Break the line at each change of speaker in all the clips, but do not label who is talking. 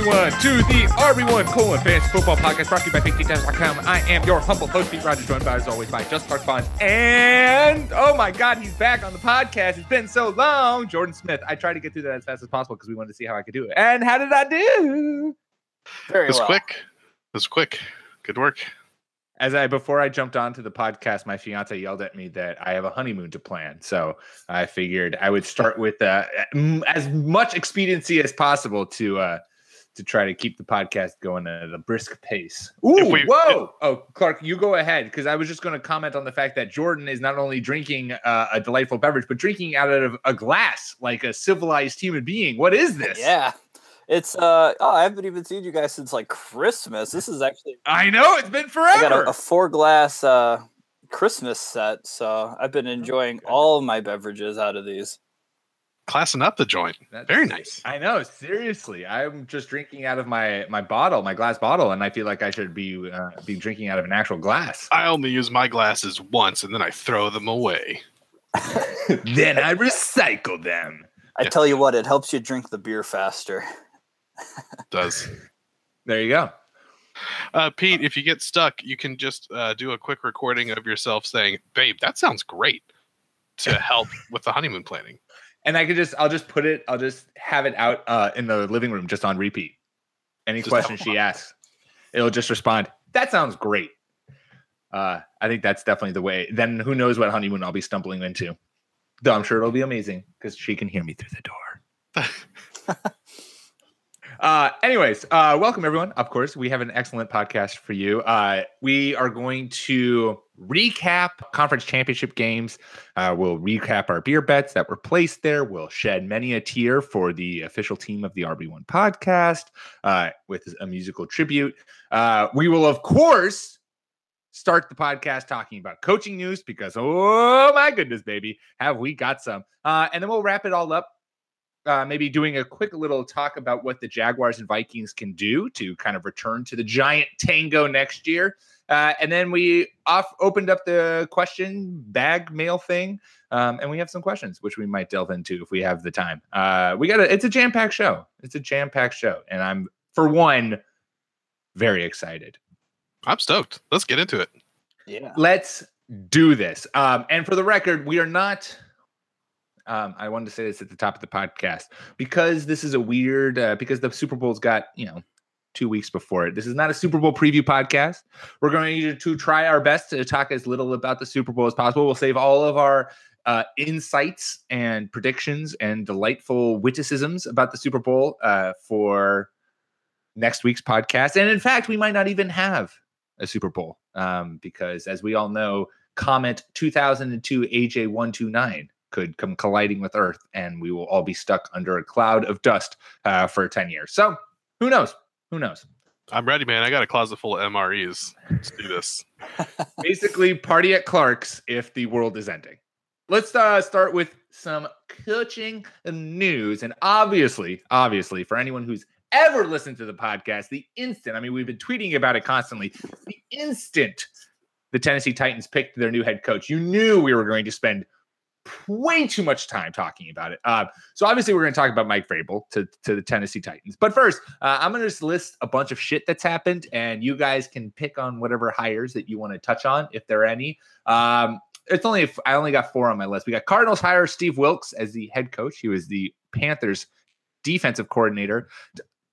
Everyone to the RB1 colon fantasy football podcast brought to you by FakeTeams.com. I am your humble host, Pete Rogers, joined by as always by Just Clark Bonds. And oh my god, he's back on the podcast. It's been so long. Jordan Smith. I tried to get through that as fast as possible because we wanted to see how I could do it. And how did I do?
Very
It was
well.
quick. It was quick. Good work.
As I before I jumped onto the podcast, my fiance yelled at me that I have a honeymoon to plan. So I figured I would start with uh, m- as much expediency as possible to uh, to try to keep the podcast going at a brisk pace. Ooh,
we-
whoa! oh, Clark, you go ahead because I was just going to comment on the fact that Jordan is not only drinking uh, a delightful beverage, but drinking out of a glass like a civilized human being. What is this?
Yeah. It's uh oh, I haven't even seen you guys since like Christmas. This is actually
I know it's been forever.
I got a, a four glass uh Christmas set, so I've been enjoying all of my beverages out of these.
Classing up the joint.
That's-
Very nice.
I know. Seriously, I'm just drinking out of my my bottle, my glass bottle, and I feel like I should be uh, be drinking out of an actual glass.
I only use my glasses once and then I throw them away.
then I recycle them.
I
Yeah.
tell you what, it helps you drink the beer faster.
Does.
There you go.
Uh, Pete, if you get stuck, you can just uh, do a quick recording of yourself saying, "Babe, that sounds great," to help with the honeymoon planning.
And I could just, I'll just put it, I'll just have it out uh, in the living room, just on repeat. Any
Just
question she asks, it'll just respond. That sounds great. Uh, I think that's definitely the way. Then who knows what honeymoon I'll be stumbling into? Though I'm sure it'll be amazing because she can hear me through the door. Uh, anyways, uh, welcome everyone. Of course, we have an excellent podcast for you. Uh, we are going to recap conference championship games. Uh, we'll recap our beer bets that were placed there. We'll shed many a tear for the official team of the RB1 podcast uh, with a musical tribute. Uh, we will, of course, start the podcast talking about coaching news because, oh my goodness, baby, have we got some. Uh, and then we'll wrap it all up uh, maybe doing a quick little talk about what the Jaguars and Vikings can do to kind of return to the giant tango next year. Uh, and then we off opened up the question bag mail thing, um, and we have some questions which we might delve into if we have the time. Uh, we got a it's a jam packed show. It's a jam packed show, and I'm for one very excited.
I'm stoked. Let's get into it.
Yeah.
Let's do this. Um, and for the record, we are not. Um, I wanted to say this at the top of the podcast because this is a weird. Uh, because the Super Bowl's got you know two weeks before it. This is not a Super Bowl preview podcast. We're going to, to try our best to talk as little about the Super Bowl as possible. We'll save all of our uh, insights and predictions and delightful witticisms about the Super Bowl uh, for next week's podcast. And in fact, we might not even have a Super Bowl um, because, as we all know, Comet 2002 AJ129 could come colliding with Earth, and we will all be stuck under a cloud of dust uh, for 10 years. So, who knows? Who knows?
I'm ready, man. I got a closet full of MREs. Let's do this.
Basically, party at Clark's if the world is ending. Let's uh, start with some coaching news. And obviously, obviously, for anyone who's ever listened to the podcast, the instant, I mean, we've been tweeting about it constantly, the instant the Tennessee Titans picked their new head coach, you knew we were going to spend way too much time talking about it. Uh, so obviously, we're going to talk about Mike Vrabel to, to the Tennessee Titans. But first, uh, I'm going to just list a bunch of shit that's happened, and you guys can pick on whatever hires that you want to touch on, if there are any. Um, it's only if I only got four on my list. We got Cardinals hire Steve Wilks as the head coach. He was the Panthers defensive coordinator.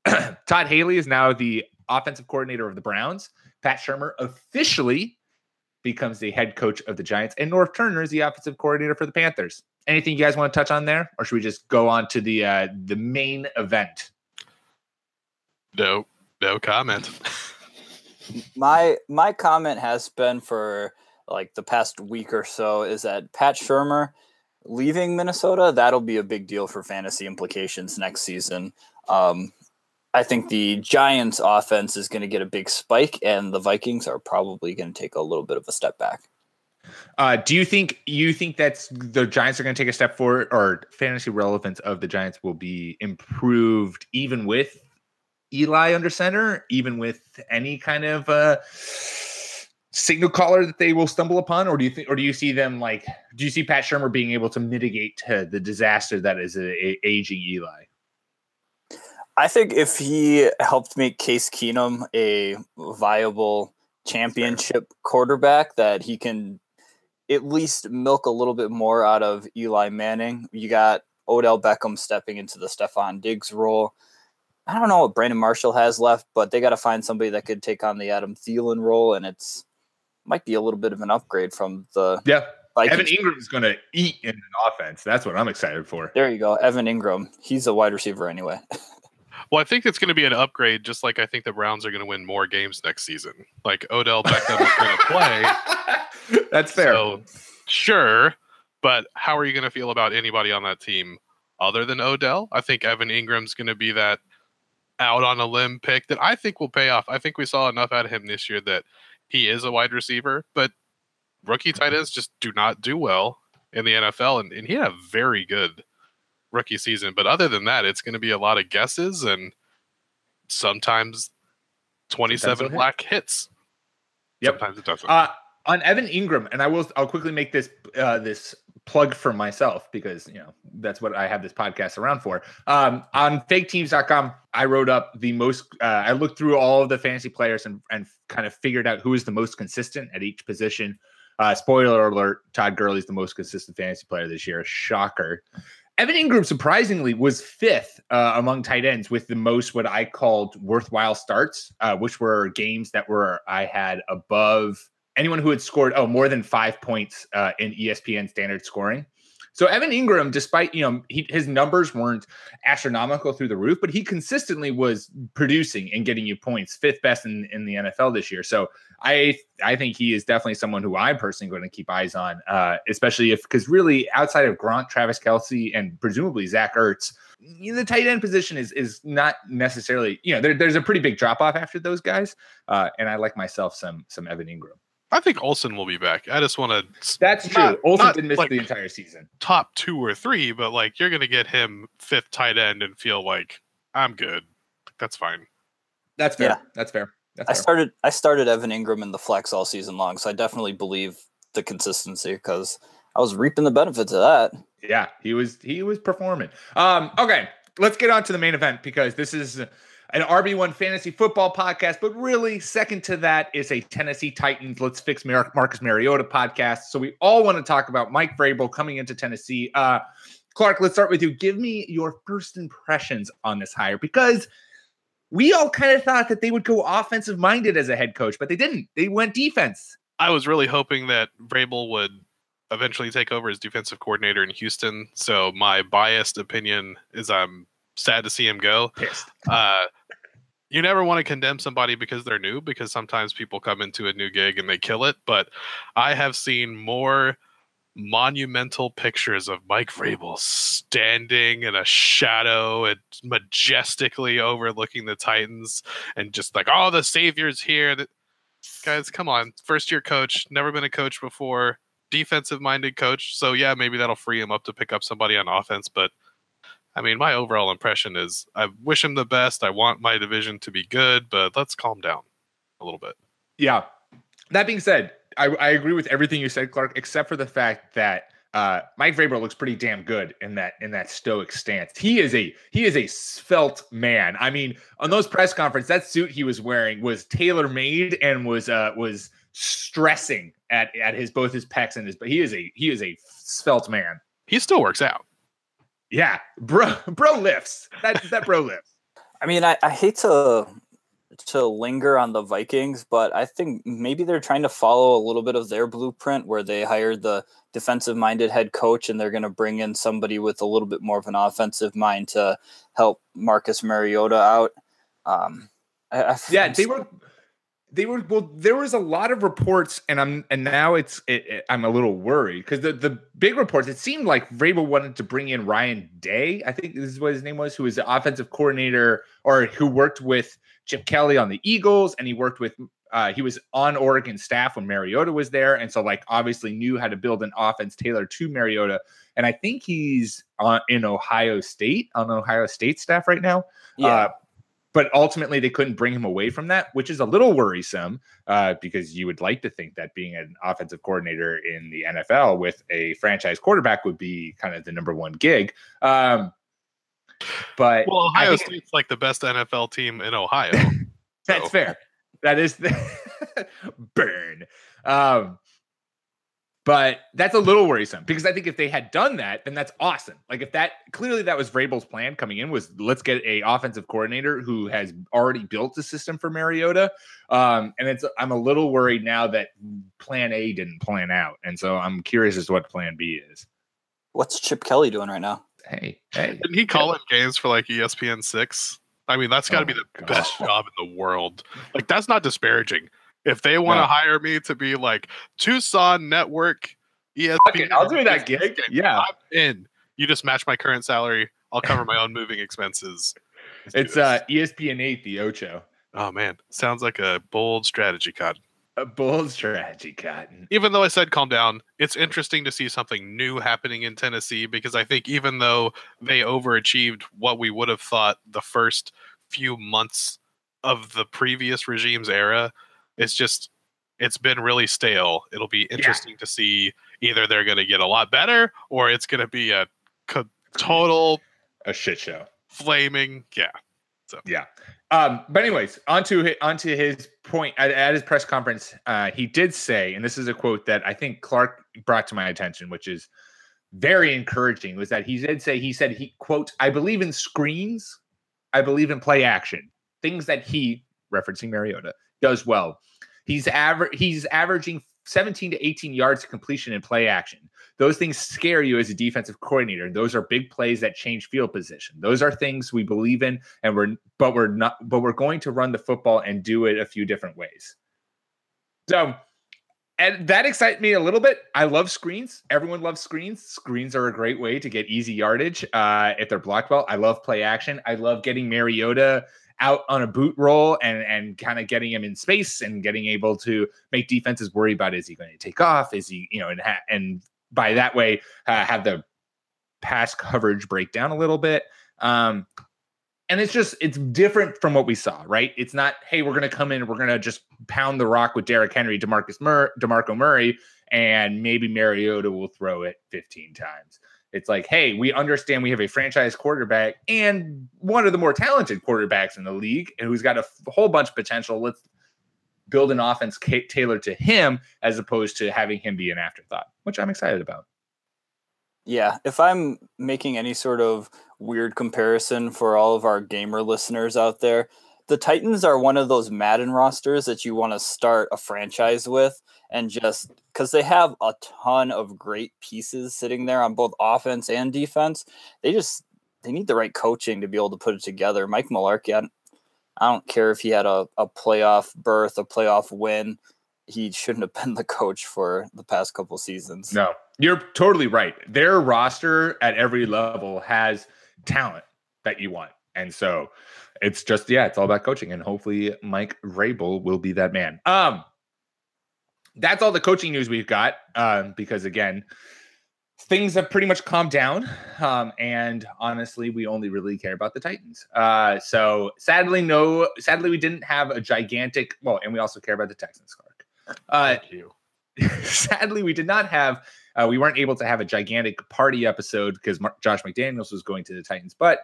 Todd Haley is now the offensive coordinator of the Browns. Pat Shurmur officially becomes the head coach of the Giants, and Norv Turner is the offensive coordinator for the Panthers. anything you guys want to touch on there, or should we just go on to the uh, the main event?
No, no comment.
my my comment has been for like the past week or so is that Pat Shurmur leaving Minnesota that'll be a big deal for fantasy implications next season. Um, I think the Giants' offense is going to get a big spike, and the Vikings are probably going to take a little bit of a step back.
Uh, do you think you think that's the Giants are going to take a step forward, or fantasy relevance of the Giants will be improved even with Eli under center, even with any kind of uh, signal caller that they will stumble upon, or do you think, or do you see them like, do you see Pat Shurmur being able to mitigate uh, the disaster that is a, a aging Eli?
I think if he helped make Case Keenum a viable championship quarterback, that he can at least milk a little bit more out of Eli Manning. You got Odell Beckham stepping into the Stefon Diggs role. I don't know what Brandon Marshall has left, but they got to find somebody that could take on the Adam Thielen role, and it's might be a little bit of an upgrade from the
yeah.
Vikings.
Evan Engram is going to eat in an offense. That's what I'm excited for.
There you go, Evan Engram. He's a wide receiver anyway.
Well, I think it's going to be an upgrade, just like I think the Browns are going to win more games next season. Like Odell Beckham is going to play.
That's fair.
So, sure, but how are you going to feel about anybody on that team other than Odell? I think Evan Engram's going to be that out on a limb pick that I think will pay off. I think we saw enough out of him this year that he is a wide receiver, but rookie tight ends just do not do well in the NFL, and, and he had a very good rookie season. But other than that, it's going to be a lot of guesses and sometimes 27
Sometimes
black hits.
Yep.
Sometimes it doesn't.
Uh, on Evan Engram, and I will I'll quickly make this uh, this plug for myself because you know that's what I have this podcast around for. Um, on faketeams.com, I wrote up the most. Uh, I looked through all of the fantasy players and and kind of figured out who is the most consistent at each position. Uh, spoiler alert: Todd Gurley is the most consistent fantasy player this year. Shocker. Evan Engram surprisingly was fifth uh, among tight ends with the most what I called worthwhile starts, uh, which were games that were I had above anyone who had scored oh more than five points uh, in ESPN standard scoring. So Evan Engram, despite you know he, his numbers weren't astronomical through the roof, but he consistently was producing and getting you points, fifth best in, in the NFL this year. So I I think he is definitely someone who I'm personally going to keep eyes on, uh, especially if because really outside of Gronk, Travis Kelce, and presumably Zach Ertz, the tight end position is is not necessarily you know there, there's a pretty big drop off after those guys, uh, and I like myself some some Evan Engram.
I think Olsen will be back. I just want to
That's true.
Not-
Olsen
not
didn't miss
like-
the entire season.
top two or three, but like you're gonna get him fifth tight end and feel like I'm good. That's fine.
That's fair.
Yeah.
That's fair. That's
I
fair.
started I started Evan Engram in the flex all season long, so I definitely believe the consistency because I was reaping the benefits of that.
Yeah, he was he was performing. Um, okay, let's get on to the main event because this is an RB1 fantasy football podcast, but really second to that is a Tennessee Titans Let's Fix Mar- Marcus Mariota podcast. So we all want to talk about Mike Vrabel coming into Tennessee. Uh, Clark, let's start with you. Give me your first impressions on this hire because we all kind of thought that they would go offensive minded as a head coach, but they didn't. They went defense.
I was really hoping that Vrabel would eventually take over as defensive coordinator in Houston. So my biased opinion is I'm sad to see him go.
Pissed.
Uh, you never want to condemn somebody because they're new, because sometimes people come into a new gig and they kill it. But I have seen more monumental pictures of Mike Vrabel standing in a shadow and majestically overlooking the Titans and just like, oh, the savior's here. Guys, come on. First year coach, never been a coach before, defensive minded coach. So yeah, maybe that'll free him up to pick up somebody on offense, but I mean, my overall impression is I wish him the best. I want my division to be good, but let's calm down a little bit.
Yeah. That being said, I, I agree with everything you said, Clark, except for the fact that uh, Mike Vrabel looks pretty damn good in that in that stoic stance. He is a he is a svelte man. I mean, on those press conference, that suit he was wearing was tailor made and was uh was stressing at at his both his pecs and his. But he is a he is a svelte man.
He still works out.
Yeah, bro, bro lifts. That that bro lifts.
I mean, I, I hate to to linger on the Vikings, but I think maybe they're trying to follow a little bit of their blueprint where they hired the defensive minded head coach and they're going to bring in somebody with a little bit more of an offensive mind to help Marcus Mariota out. Um, I, I,
Yeah, they were they were well there was a lot of reports and i'm and now it's it, it- i'm a little worried because the the big reports it seemed like Vrabel wanted to bring in ryan day i think this is what his name was who was the offensive coordinator or who worked with chip kelly on the eagles and he worked with uh, he was on Oregon staff when Mariota was there, and so like obviously knew how to build an offense tailored to Mariota. And I think he's on in Ohio State on Ohio State staff right now.
yeah.
Uh, but ultimately, they couldn't bring him away from that, which is a little worrisome uh, because you would like to think that being an offensive coordinator in the NFL with a franchise quarterback would be kind of the number one gig. Um, but
Well, Ohio State's like the best NFL team in Ohio.
that's
so-
fair. That is the burn. Um, but that's a little worrisome because I think if they had done that, then that's awesome. Like if that clearly that was Vrabel's plan coming in was let's get a offensive coordinator who has already built a system for Mariota. Um, and it's I'm a little worried now that plan A didn't plan out. And so I'm curious as to what plan B is.
What's Chip Kelly doing right now?
Hey, hey.
Didn't he call in games for like ESPN six? I mean, that's got to
Oh
be the
God.
best job in the world. Like, that's not disparaging. If they want to
No.
hire me to be like Tucson Network, ESPN,
Okay, I'll do that gig. Yeah.
I'm in. You just match my current salary. I'll cover my own moving expenses. Let's
It's uh ESPN 8, the Ocho.
oh man, sounds like a bold strategy, Cotton.
A bold strategy, Cotton.
even though I said calm down, it's interesting to see something new happening in Tennessee because I think even though they overachieved what we would have thought the first few months of the previous regime's era, it's just it's been really stale. It'll be interesting to see either they're going to get a lot better or it's going to be a co- total
A shit show.
flaming yeah.
So yeah. Um, but anyways, onto his, onto his point at, at his press conference, uh, he did say, and this is a quote that I think Clark brought to my attention, which is very encouraging, was that he did say he said he quote, I believe in screens, I believe in play action, things that he referencing Mariota does well. He's aver- he's averaging 17 to 18 yards completion in play action. Those things scare you as a defensive coordinator. Those are big plays that change field position. Those are things we believe in, and we're but we're not but we're going to run the football and do it a few different ways. So and that excites me a little bit. I love screens. Everyone loves screens. Screens are a great way to get easy yardage uh, if they're blocked well. I love play action. I love getting Mariota out on a boot roll and and kind of getting him in space and getting able to make defenses worry about is he going to take off? Is he you know and ha- and by that way uh, have the pass coverage break down a little bit. Um, and it's just it's different from what we saw, right? It's not, hey, we're gonna come in, we're gonna just pound the rock with Derrick Henry, Demarcus Mur- Demarco Murray, and maybe Mariota will throw it 15 times. It's like, hey, we understand we have a franchise quarterback and one of the more talented quarterbacks in the league, and who's got a f- whole bunch of potential. Let's build an offense ca- tailored to him as opposed to having him be an afterthought, which I'm excited about.
Yeah, if I'm making any sort of weird comparison for all of our gamer listeners out there, the Titans are one of those Madden rosters that you want to start a franchise with and just because they have a ton of great pieces sitting there on both offense and defense. They just they need the right coaching to be able to put it together. Mike Mularkey, I don't, I don't care if he had a, a playoff berth, a playoff win. He shouldn't have been the coach for the past couple seasons.
No, you're totally right. Their roster at every level has talent that you want. And so it's just, yeah, it's all about coaching. And hopefully Mike Vrabel will be that man. Um, that's all the coaching news we've got. Um, because again, things have pretty much calmed down. Um, and honestly, we only really care about the Titans. Uh, so sadly, no, sadly, we didn't have a gigantic, well, and we also care about the Texans, Clark. Uh,
Thank you.
sadly, we did not have, uh, we weren't able to have a gigantic party episode because Mar- Josh McDaniels was going to the Titans. But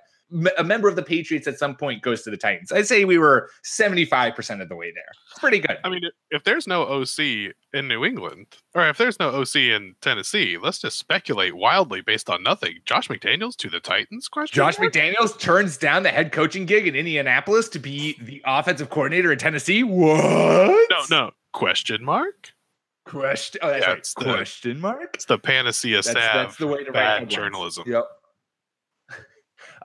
a member of the Patriots at some point goes to the Titans. I'd say we were 75% of the way there. It's pretty good.
I mean, if there's no OC in New England, or if there's no OC in Tennessee, let's just speculate wildly based on nothing. Josh McDaniels to the Titans? Question.
Josh
mark?
McDaniels turns down the head coaching gig in Indianapolis to be the offensive coordinator in Tennessee. What?
No, no. Question mark.
Question. Oh, that's right.
the-
Question mark.
It's the panacea
That's,
salve.
that's the way to write
journalism.
Yep.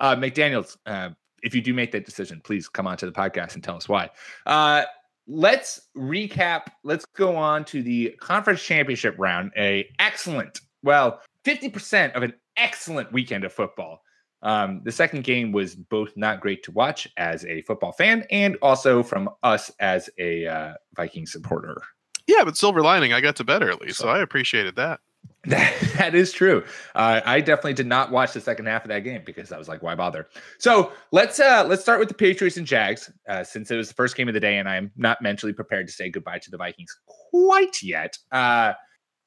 Uh, McDaniel's, uh, if you do make that decision, please come on to the podcast and tell us why. Uh, let's recap. Let's go on to the conference championship round. A excellent, well, 50% of an excellent weekend of football. Um, the second game was both not great to watch as a football fan and also from us as a uh, Viking supporter.
Yeah, but silver lining, I got to bed early, so I appreciated that.
That, that is true. Uh, I definitely did not watch the second half of that game because I was like, why bother? So let's uh let's start with the Patriots and Jags, uh, since it was the first game of the day, and I'm not mentally prepared to say goodbye to the Vikings quite yet. Uh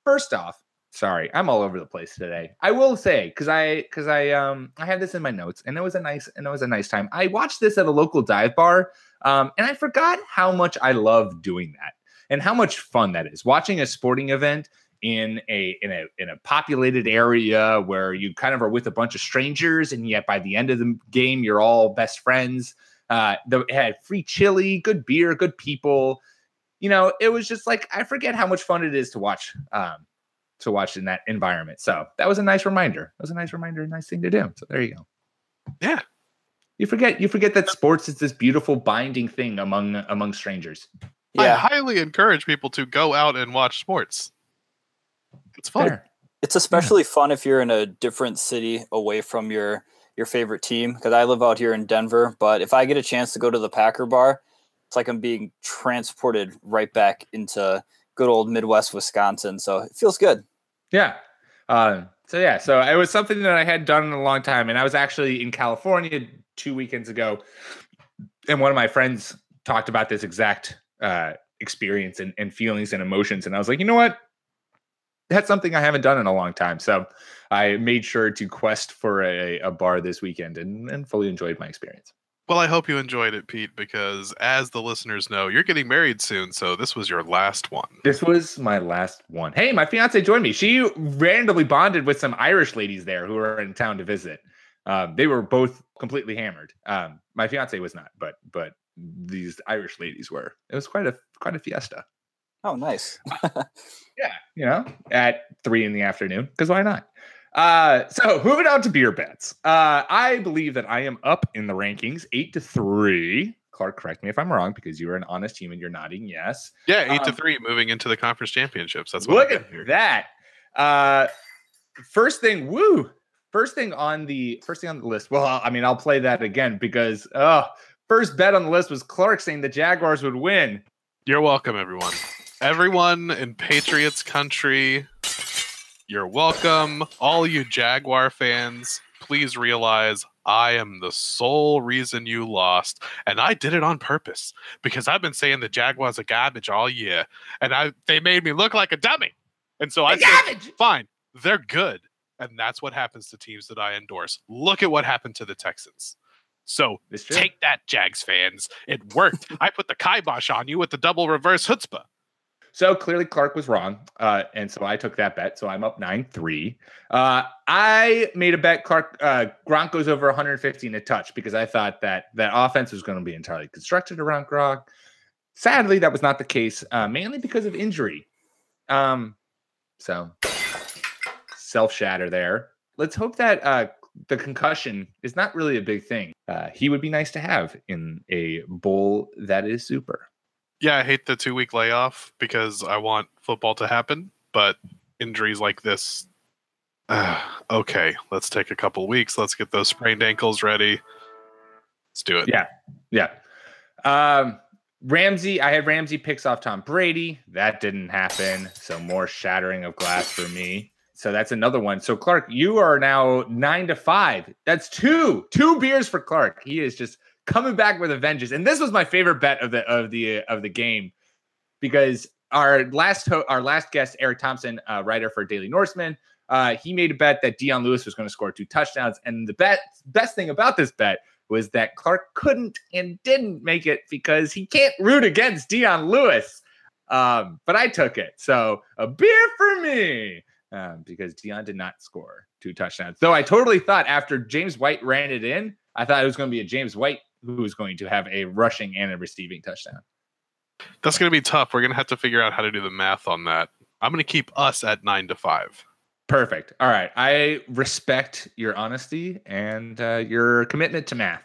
first off, sorry, I'm all over the place today. I will say, because I because I um I had this in my notes, and it was a nice and it was a nice time. I watched this at a local dive bar, um, and I forgot how much I love doing that and how much fun that is. Watching a sporting event in a in a in a populated area where you kind of are with a bunch of strangers and yet by the end of the game you're all best friends. Uh the, it had free chili good beer good people. You know it was just like i forget how much fun it is to watch um to watch in that environment. So that was a nice reminder. That was a nice reminder nice thing to do. So there you go.
Yeah.
you forget you forget that sports is this beautiful binding thing among among strangers.
Yeah.
I highly encourage people to go out and watch sports. It's fun.
Fair.
it's especially fun if you're in a different city away from your your favorite team. Because I live out here in Denver, but if I get a chance to go to the Packer bar, it's like I'm being transported right back into good old Midwest Wisconsin. So it feels good.
Yeah. Um, so yeah, so it was something that I had done in a long time, and I was actually in California two weekends ago, and one of my friends talked about this exact uh, experience and, and feelings and emotions, and I was like, you know what? That's something I haven't done in a long time. So I made sure to quest for a, a bar this weekend and, and fully enjoyed my experience.
Well, I hope you enjoyed it, Pete, because as the listeners know, you're getting married soon, so this was your last one.
This was my last one. Hey, my fiance joined me. She randomly bonded with some Irish ladies there who were in town to visit. Um, they were both completely hammered. Um, my fiance was not, but but these Irish ladies were. It was quite a quite a fiesta.
Oh, nice.
Yeah, you know, at three in the afternoon. Because why not? Uh, so moving on to beer bets. Uh, I believe that I am up in the rankings, eight to three. Clark, correct me if I'm wrong, because you're an honest human. You're nodding yes.
Yeah, eight to
Um,
three, moving into the conference championships. That's what
Look
I
at
get here.
that. Uh, first thing, woo. First thing on the first thing on the list. Well, I mean, I'll play that again because uh first bet on the list was Clark saying the Jaguars would win.
You're welcome, everyone. Everyone in Patriots country, you're welcome. All you Jaguar fans, please realize I am the sole reason you lost. And I did it on purpose because I've been saying the Jaguars are garbage all year. And I they made me look like a dummy. And so I said,
Garbage!
fine, they're good. And that's what happens to teams that I endorse. Look at what happened to the Texans. So take that, Jags fans. It worked. I put the kibosh on you with the double reverse chutzpah.
So clearly Clark was wrong. Uh, and so I took that bet. So I'm up 9 3. Uh, I made a bet Clark uh, Gronk goes over 150 in a touch because I thought that that offense was going to be entirely constructed around Gronk. Sadly, that was not the case, uh, mainly because of injury. Um, so self shatter there. Let's hope that uh, the concussion is not really a big thing. Uh, he would be nice to have in a bowl that is super.
Yeah, I hate the two week layoff because I want football to happen, but injuries like this. Uh, okay, let's take a couple weeks. Let's get those sprained ankles ready. Let's do it.
Yeah. Yeah. Um, Ramsey, I had Ramsey picks off Tom Brady. That didn't happen. So more shattering of glass for me. So that's another one. So Clark, you are now nine to five. That's two, two beers for Clark. He is just coming back with a vengeance. And this was my favorite bet of the of the of the game because our last ho- our last guest, Eric Thompson, uh, writer for Daily Norseman, uh, he made a bet that Dion Lewis was going to score two touchdowns. And the bet, best thing about this bet was that Clark couldn't and didn't make it because he can't root against Dion Lewis. Um, but I took it. So a beer for me um, because Dion did not score two touchdowns. Though I totally thought after James White ran it in, I thought it was going to be a James White who was going to have a rushing and a receiving touchdown.
That's going to be tough. We're going to have to figure out how to do the math on that. I'm going to keep us at nine to five.
Perfect. All right. I respect your honesty and uh, your commitment to math.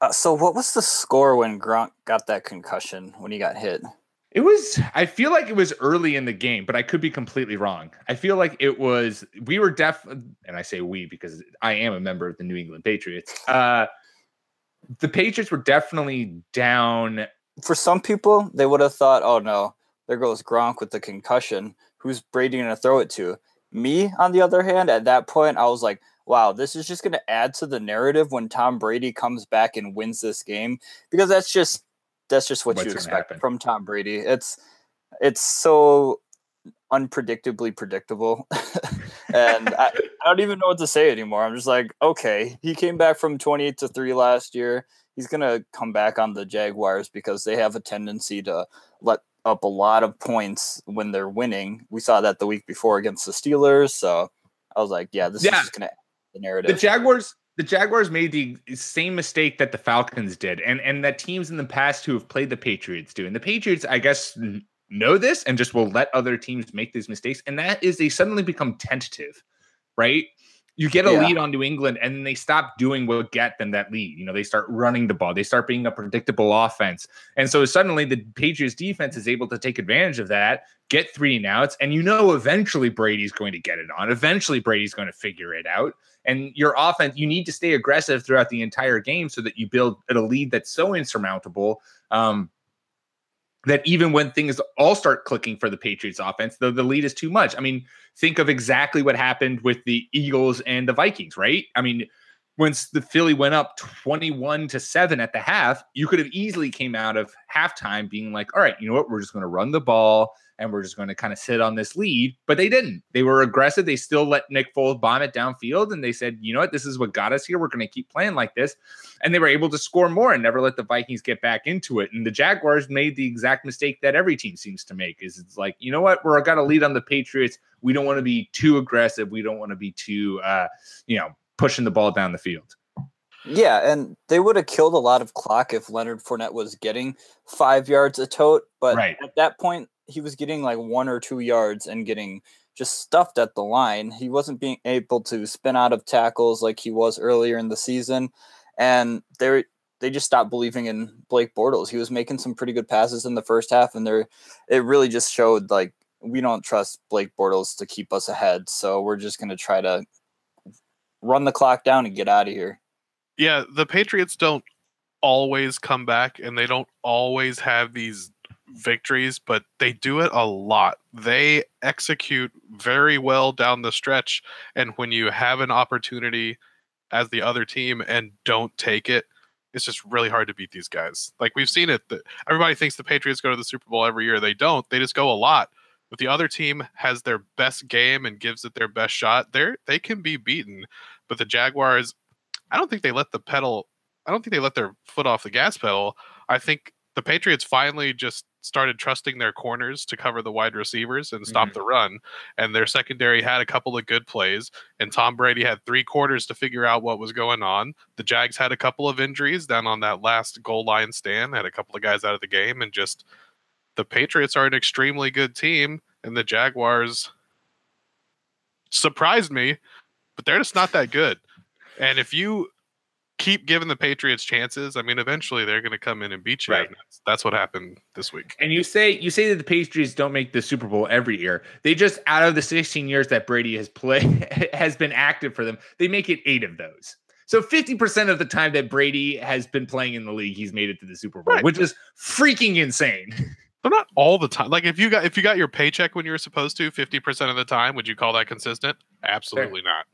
Uh, so, what was the score when Gronk got that concussion when he got hit?
It was, I feel like it was early in the game, but I could be completely wrong. I feel like it was, we were deaf, and I say we because I am a member of the New England Patriots. Uh, the Patriots were definitely down.
For some people, they would have thought, oh no, there goes Gronk with the concussion. Who's Brady going to throw it to? Me, on the other hand, at that point, I was like, wow, this is just going to add to the narrative when Tom Brady comes back and wins this game because that's just that's just what
What's
you expect
happen.
from Tom Brady. It's it's so unpredictably predictable. and I, I don't even know what to say anymore. I'm just like, okay, he came back from 28 to 3 last year. He's going to come back on the Jaguars because they have a tendency to let up a lot of points when they're winning. We saw that the week before against the Steelers. So I was like, yeah, this
Yeah.
is just going to the narrative.
The Jaguars, the Jaguars made the same mistake that the Falcons did, and and that teams in the past who have played the Patriots do. And the Patriots, I guess, know this and just will let other teams make these mistakes. And that is they suddenly become tentative, right? You get a
Yeah.
lead on New England, and they stop doing what get them that lead. You know, they start running the ball, they start being a predictable offense, and so suddenly the Patriots defense is able to take advantage of that, get three and outs, and you know eventually Brady's going to get it on. Eventually Brady's going to figure it out. And your offense, you need to stay aggressive throughout the entire game so that you build a lead that's so insurmountable um, that even when things all start clicking for the Patriots offense, the, the lead is too much. I mean, think of exactly what happened with the Eagles and the Vikings, right? I mean, once the Philly went up 21 to 7 at the half, you could have easily came out of halftime being like, all right, you know what? We're just going to run the ball and we're just going to kind of sit on this lead. But they didn't. They were aggressive. They still let Nick Foles bomb it downfield. And they said, you know what? This is what got us here. We're going to keep playing like this. And they were able to score more and never let the Vikings get back into it. And the Jaguars made the exact mistake that every team seems to make is it's like, you know what? We're got to lead on the Patriots. We don't want to be too aggressive. We don't want to be too, uh, you know, pushing the ball down the field.
Yeah, and they would have killed a lot of clock if Leonard Fournette was getting five yards a tote. But
Right.
at that point, he was getting like one or two yards and getting just stuffed at the line. He wasn't being able to spin out of tackles like he was earlier in the season, and they they just stopped believing in Blake Bortles. He was making some pretty good passes in the first half, and there it really just showed like we don't trust Blake Bortles to keep us ahead. So we're just gonna try to run the clock down and get out of here.
Yeah, the Patriots don't always come back and they don't always have these victories, but they do it a lot. They execute very well down the stretch. And when you have an opportunity as the other team and don't take it, it's just really hard to beat these guys. Like we've seen it. Everybody thinks the Patriots go to the Super Bowl every year. They don't. They just go a lot. But the other team has their best game and gives it their best shot, they're they can be beaten. But the Jaguars, I don't think they let the pedal. I don't think they let their foot off the gas pedal. I think the Patriots finally just started trusting their corners to cover the wide receivers and stop mm-hmm. the run. And their secondary had a couple of good plays. And Tom Brady had three quarters to figure out what was going on. The Jags had a couple of injuries down on that last goal line stand, had a couple of guys out of the game, and just the Patriots are an extremely good team, and the Jaguars surprised me, but they're just not that good. And if you keep giving the Patriots chances, I mean, eventually they're going to come in and beat you.
Right.
And That's, that's what happened this week.
And you say you say that the Patriots don't make the Super Bowl every year. They just out of the 16 years that Brady has played has been active for them, they make it eight of those. So 50% of the time that Brady has been playing in the league, he's made it to the Super Bowl,
Right.
which is freaking insane.
But not all the time. Like if you got if you got your paycheck when you were supposed to, fifty percent of the time, would you call that consistent? Absolutely not.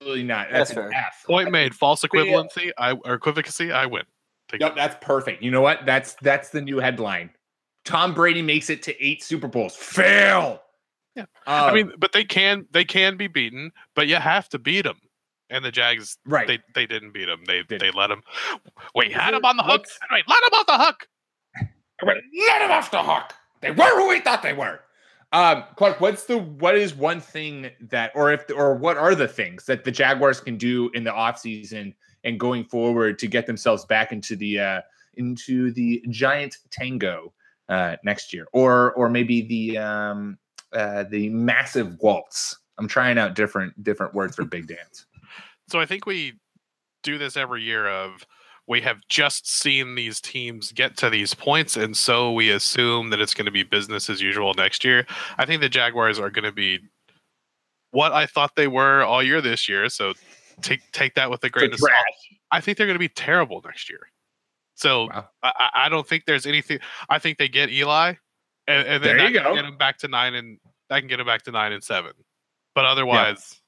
Absolutely not.
That's
That's,
fair.
Point made. False equivalency. I or equivalency. I win. Take
Yep, that's perfect. You know what? That's that's the new headline. Tom Brady makes it to eight Super Bowls. Fail.
Yeah.
Um,
I mean, but they can they can be beaten, but you have to beat them. And the Jags,
right.
they they didn't beat them. They
Didn't.
they let them. Wait, had
Is
him on the hook.
what's-
Wait, let him off the hook.
Let them off the hook. They were who we thought they were. Um, Clark, what's the what is one thing that, or if, or what are the things that the Jaguars can do in the offseason and going forward to get themselves back into the uh into the giant tango uh next year, or or maybe the um uh the massive waltz. I'm trying out different different words for big dance.
So I think we do this every year of we have just seen these teams get to these points and so we assume that it's going to be business as usual next year. I think the Jaguars are going to be what I thought they were all year this year, so take take that with a grain of salt. I think they're going to be terrible next year. So
Wow.
I, I- I don't think there's anything. I think they get Eli, and, and then
There you
can
go.
get them back to nine and that can get them back to nine and seven. But otherwise,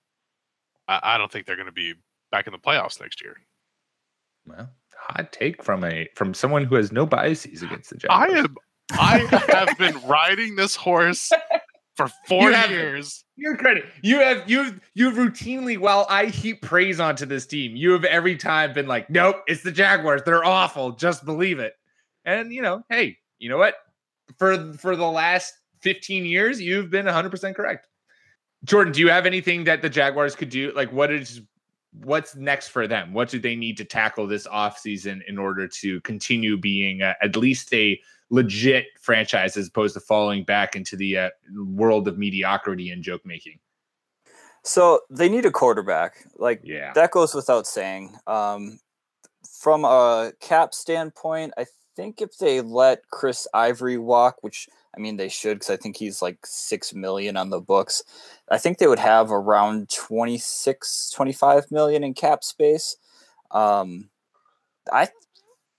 I, I don't think they're going to be back in the playoffs next year.
Well, hot take from a from someone who has no biases against the Jaguars.
I am. I have been riding this horse for four
haven't.
years.
Your credit. You have you've you've routinely, while I heap praise onto this team, you have every time been like, nope, it's the Jaguars. They're awful. Just believe it. And you know, hey, you know what? For for the last 15 years, you've been 100 percent correct. Jordan, do you have anything that the Jaguars could do? Like, what is what's next for them? What do they need to tackle this offseason in order to continue being uh, at least a legit franchise as opposed to falling back into the uh, world of mediocrity and joke making?
So they need a quarterback. Like
Yeah.
that goes without saying. Um, from a cap standpoint, I think if they let Chris Ivory walk, which I mean they should, because I think he's like six million on the books. I think they would have around 26, 25 million in cap space. Um, I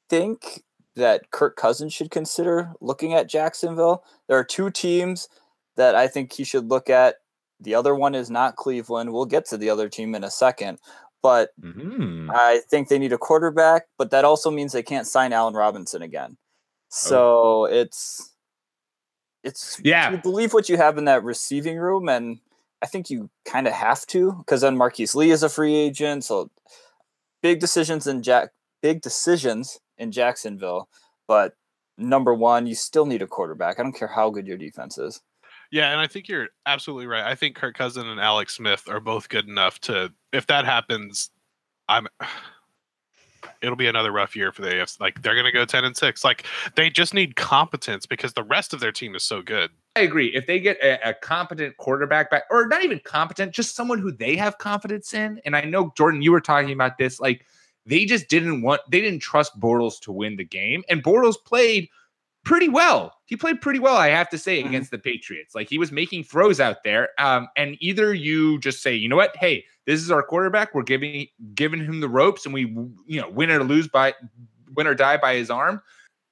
think that Kirk Cousins should consider looking at Jacksonville. There are two teams that I think he should look at. The other one is not Cleveland. We'll get to the other team in a second. But
Mhm.
I think they need a quarterback, but that also means they can't sign Allen Robinson again. So it's it's
Yeah.
you believe what you have in that receiving room, and I think you kind of have to because then Marquise Lee is a free agent. So big decisions in Jack big decisions in Jacksonville, but number one, you still need a quarterback. I don't care how good your defense is.
Yeah, and I think you're absolutely right. I think Kirk Cousin and Alex Smith are both good enough to if that happens, I'm it'll be another rough year for the AFC. Like they're gonna go ten and six. Like they just need competence because the rest of their team is so good.
I agree. If they get a, a competent quarterback back, or not even competent, just someone who they have confidence in. And I know Jordan, you were talking about this. Like they just didn't want, they didn't trust Bortles to win the game, and Bortles played pretty well. He played pretty well, I have to say,
Mhm.
against the Patriots. Like he was making throws out there. Um, and either you just say, you know what, hey, this is our quarterback. We're giving giving him the ropes, and we you know win or lose by win or die by his arm.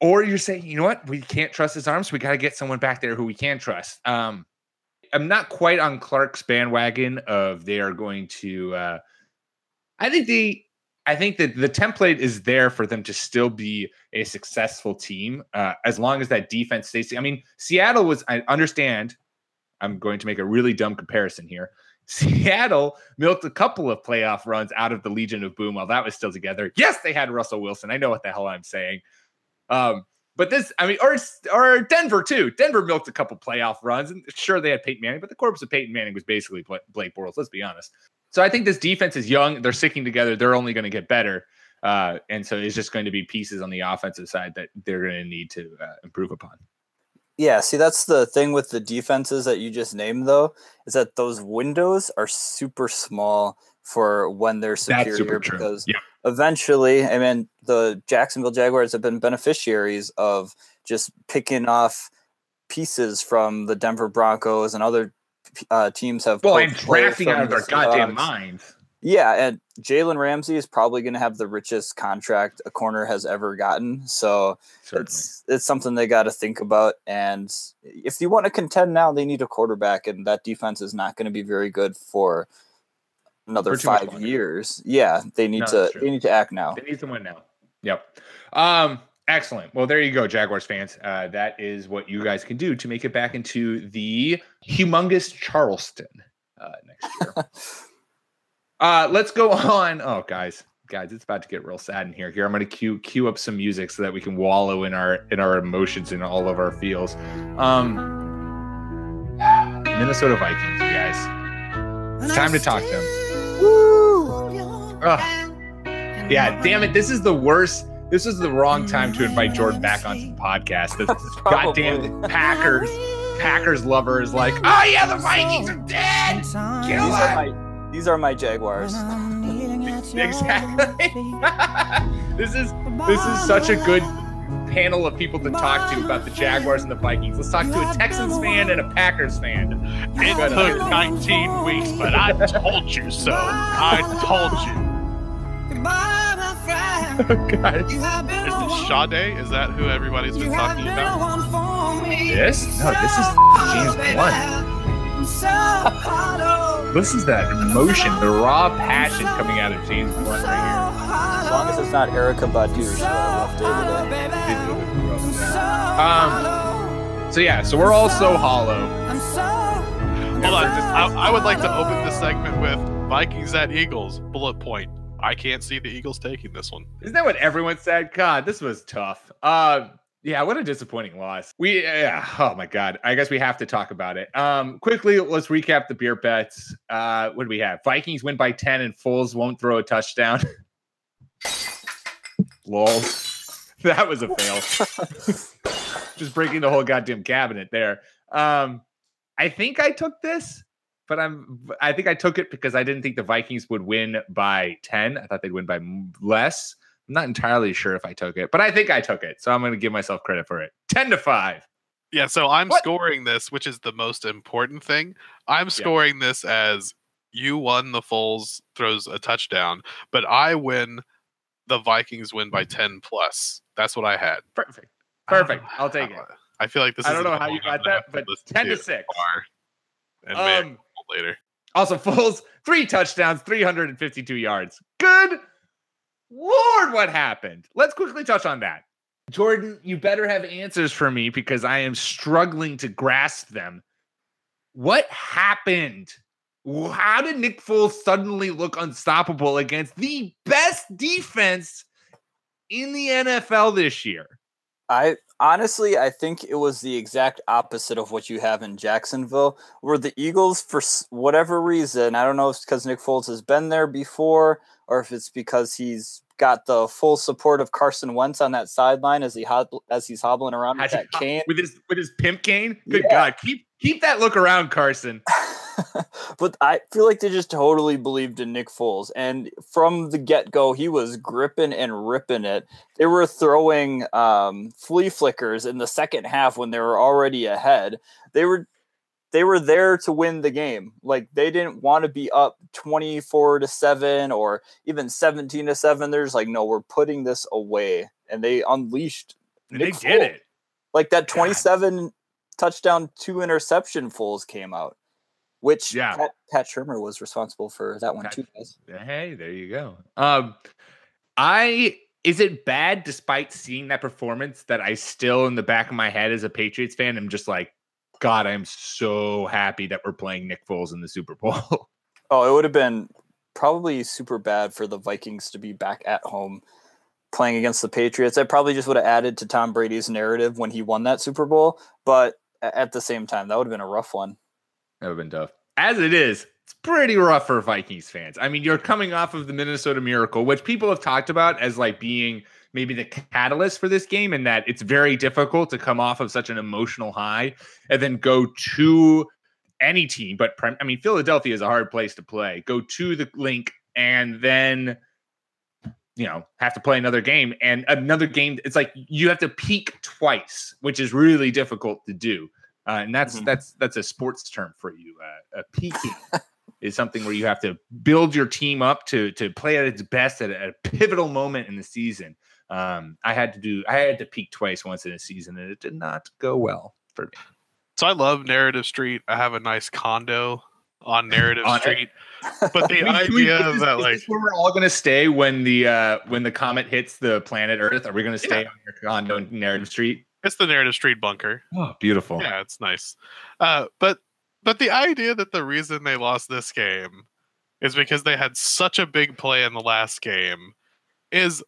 Or you're saying, you know what, we can't trust his arms. we got to get someone back there who we can trust. Um, I'm not quite on Clark's bandwagon of they are going to. Uh, I think the I think that the template is there for them to still be a successful team uh, as long as that defense stays. I mean, Seattle was. I understand. I'm going to make a really dumb comparison here. Seattle milked a couple of playoff runs out of the Legion of Boom while that was still together. Yes, they had Russell Wilson. I know what the hell I'm saying. Um, but this, I mean, or or Denver too. Denver milked a couple playoff runs, and sure they had Peyton Manning, but the corpse of Peyton Manning was basically Blake Bortles. Let's be honest. So I think this defense is young. They're sticking together. They're only going to get better, uh, and so it's just going to be pieces on the offensive side that they're going to need to uh, improve upon.
Yeah, see, that's the thing with the defenses that you just named, though, is that those windows are super small for when they're superior
That's super true.
because
Yeah.
eventually, I mean, the Jacksonville Jaguars have been beneficiaries of just picking off pieces from the Denver Broncos and other uh, teams have.
Well, and drafting out of
the
their goddamn minds.
Yeah, and Jalen Ramsey is probably going to have the richest contract a corner has ever gotten. So
Certainly.
it's it's something they got to think about. And if you want to contend now, they need a quarterback, and that defense is not going to be very good for another five years. Yeah, they need
No,
to they need to act now.
They need someone now. Yep. Um, Excellent. Well, there you go, Jaguars fans. Uh, that is what you guys can do to make it back into the humongous Charleston uh, next year. uh, let's go on. Oh, guys, guys, it's about to get real sad in here. Here, I'm going to cue cue up some music so that we can wallow in our in our emotions and all of our feels. Um, Minnesota Vikings, you guys. It's time to talk to them. Ugh. Yeah, damn it. This is the worst. This is the wrong time to invite Jordan back onto the podcast. This
Probably.
goddamn Packers, Packers lover is like, oh yeah, the Vikings are dead. Kill
These are my these are my Jaguars.
Exactly. this is this is such a good panel of people to talk to about the Jaguars and the Vikings. Let's talk to a Texans fan and a Packers fan.
It took 19 weeks, but I told you so. I told you.
Guys,
Is it Sade? Is that who everybody's been talking about?
this? No, this is James Blunt. Listen to that emotion, the raw passion coming out of James Blunt right here.
As long as it's not Erykah Badu, she would have left it today.
Um, so yeah, so we're all so hollow.
Hold on, just, I, I would like to open this segment with Vikings at Eagles. Bullet point. I can't see the Eagles taking this one.
Isn't that what everyone said? God, this was tough. Uh, yeah, what a disappointing loss. We, yeah, oh my God. I guess we have to talk about it. Um, quickly, let's recap the beer bets. Uh, what do we have? Vikings win by 10 and Foles won't throw a touchdown. Lol. That was a fail. Just breaking the whole goddamn cabinet there. Um, I think I took this, but I'm I think I took it because I didn't think the Vikings would win by 10. I thought they'd win by less. I'm not entirely sure if I took it, but I think I took it. So I'm going to give myself credit for it. 10 to 5.
Yeah, so I'm
What?
scoring this, which is the most important thing. I'm scoring this as you won the Foles throws a touchdown, but I win the Vikings win by 10 plus. That's what I had.
Perfect. Perfect. I'll take it.
I feel like this
I don't know how you got that, but 10 to 6.
far And man,
Um,
later.
also, Foles, three touchdowns, 352 yards. Good Lord, what happened? Let's quickly touch on that. Jordan, you better have answers for me because I am struggling to grasp them. What happened? How did Nick Foles suddenly look unstoppable against the best defense in the NFL this year?
I honestly, I think it was the exact opposite of what you have in Jacksonville, where the Eagles, for whatever reason, I don't know if it's because Nick Foles has been there before, or if it's because he's got the full support of Carson Wentz on that sideline as he hobble, as he's hobbling around with that cane.
with his with his pimp cane? Good
Yeah.
God, keep keep that look around, Carson.
but I feel like they just totally believed in Nick Foles. And from the get go, he was gripping and ripping it. They were throwing um, flea flickers in the second half when they were already ahead. They were they were there to win the game. Like they didn't want to be up 24 to 7 or even 17 to 7. They're like, no, we're putting this away. And they unleashed
And
Nick
they did
Foles.
it.
like that
God.
27 touchdown, two interception Foles came out, which
Yeah.
Pat, Pat Shurmur was responsible for that one
Pat-
too, guys.
Hey, there you go. Um, I is it bad despite seeing that performance that I still in the back of my head as a Patriots fan I'm just like, God, I'm so happy that we're playing Nick Foles in the Super Bowl.
Oh, it would have been probably super bad for the Vikings to be back at home playing against the Patriots. It probably just would have added to Tom Brady's narrative when he won that Super Bowl. But at the same time, that would have been a rough one.
That would have been tough. As it is, it's pretty rough for Vikings fans. I mean, you're coming off of the Minnesota Miracle, which people have talked about as like being maybe the catalyst for this game, and that it's very difficult to come off of such an emotional high and then go to any team. But prim- I mean, Philadelphia is a hard place to play. Go to the link and then you know have to play another game and another game. It's like you have to peak twice, which is really difficult to do. Uh, and that's
Mhm.
that's that's a sports term for you. Uh, a peaking is something where you have to build your team up to to play at its best at a pivotal moment in the season. Um, I had to do I had to peak twice once in a season, and it did not go well for me.
So I love Narrative Street. I have a nice condo on Narrative
On it.
Street. But the
wait,
idea
is this-
that
is
like
this where we're all gonna stay when the uh when the comet hits the planet Earth? Are we gonna stay on your condo in Narrative Street?
It's the Narrative Street bunker.
Oh, beautiful.
Yeah, it's nice. Uh, but but the idea that the reason they lost this game is because they had such a big play in the last game is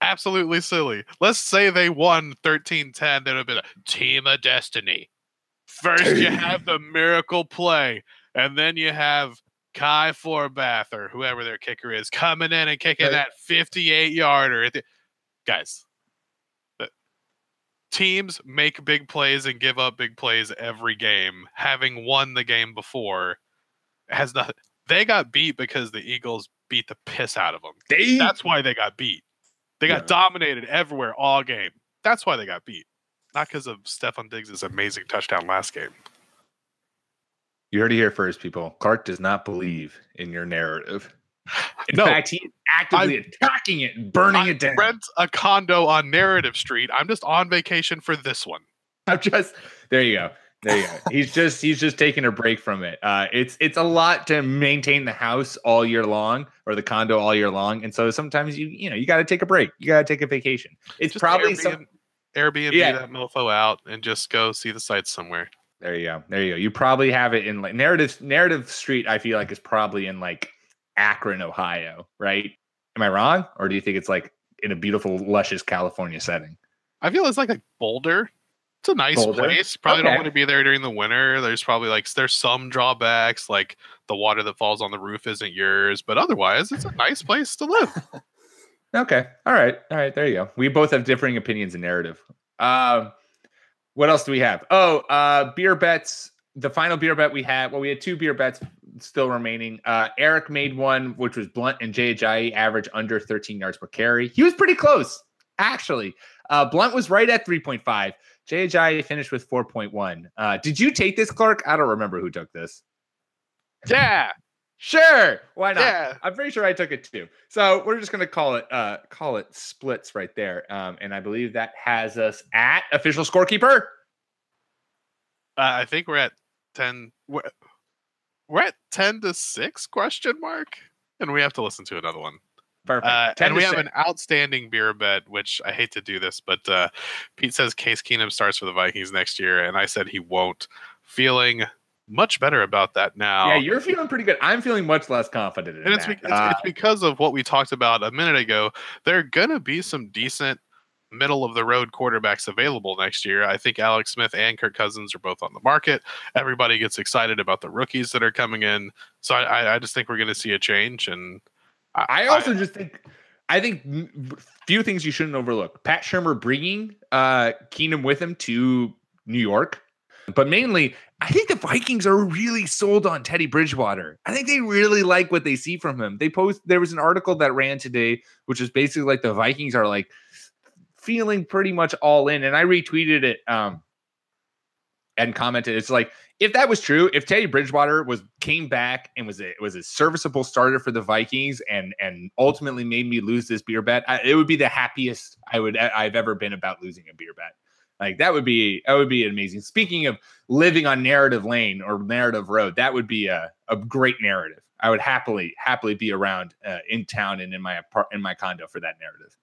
absolutely silly. Let's say they won 13-10, then it would have been a team of destiny. First you have the miracle play, and then you have Kai Forbath or whoever their kicker is coming in and kicking that 58 yarder. Guys, teams make big plays and give up big plays every game. Having won the game before has nothing. They got beat because the Eagles beat the piss out of them.
They,
That's why they got beat. They got
Yeah.
dominated everywhere all game. That's why they got beat. Not because of Stefon Diggs' amazing touchdown last game.
you heard it here first, people. Clark does not believe in your narrative. In
No.
fact, he's actively attacking it and burning
I
it down.
rent a condo on Narrative Street. I'm just on vacation for this one.
I'm just there. You go. There you go. he's just he's just taking a break from it. Uh, it's it's a lot to maintain the house all year long or the condo all year long, and so sometimes you you know you got to take a break. You got to take a vacation. It's
Just
probably
Airbnb,
some.
Airbnb
Yeah.
that mofo out and just go see the sights somewhere.
There you go. There you go. You probably have it in like narrative narrative street. I feel like is probably in like Akron, Ohio, right? Am I wrong, or do you think it's like in a beautiful, luscious California setting?
I feel it's like a Boulder. It's a nice
Boulder?
place. Probably don't want to be there during the winter. There's probably like there's some drawbacks, like the water that falls on the roof isn't yours, but otherwise it's a nice place to live.
Okay. All right. All right. There you go. We both have differing opinions and narrative. Um, what else do we have? Oh, uh, beer bets. The final beer bet we had. Well, we had two beer bets still remaining. Uh, Eric made one, which was Blount and Jay Ajayi average under 13 yards per carry. He was pretty close, actually. Uh, Blount was right at 3.5. Jay Ajayi finished with 4.1. Uh, did you take this, Clark? I don't remember who took this.
yeah,
Sure. Why not?
yeah.
I'm pretty sure I took it too. So we're just gonna call it uh call it splits right there. Um, and I believe that has us at official scorekeeper.
Uh, I think we're at ten. We're, we're at ten to six question mark, and we have to listen to another one.
Perfect.
Uh, and we have
six.
an outstanding beer bet, which I hate to do this, but uh, Pete says Case Keenum starts for the Vikings next year, and I said he won't. Feeling much better about that now.
Yeah, you're feeling pretty good. I'm feeling much less confident in
and it's,
that.
be- it's,
Uh,
it's because of what we talked about a minute ago. There are going to be some decent middle of the road quarterbacks available next year. I think Alex Smith and Kirk Cousins are both on the market. Everybody gets excited about the rookies that are coming in. So I, I- I just think we're going to see a change. And
I also just think I think few things you shouldn't overlook. Pat Shurmur bringing uh Keenum with him to New York, but mainly I think the Vikings are really sold on Teddy Bridgewater. I think they really like what they see from him. They post there was an article that ran today, which is basically like the Vikings are like feeling pretty much all in, and I retweeted it um and commented. It's like if that was true, if Teddy Bridgewater was came back and was a was a serviceable starter for the Vikings and and ultimately made me lose this beer bet, I, it would be the happiest I would I've ever been about losing a beer bet. Like that would be that would be amazing. Speaking of living on narrative lane or narrative road, that would be a, a great narrative. I would happily happily be around uh, in town and in my in my condo for that narrative.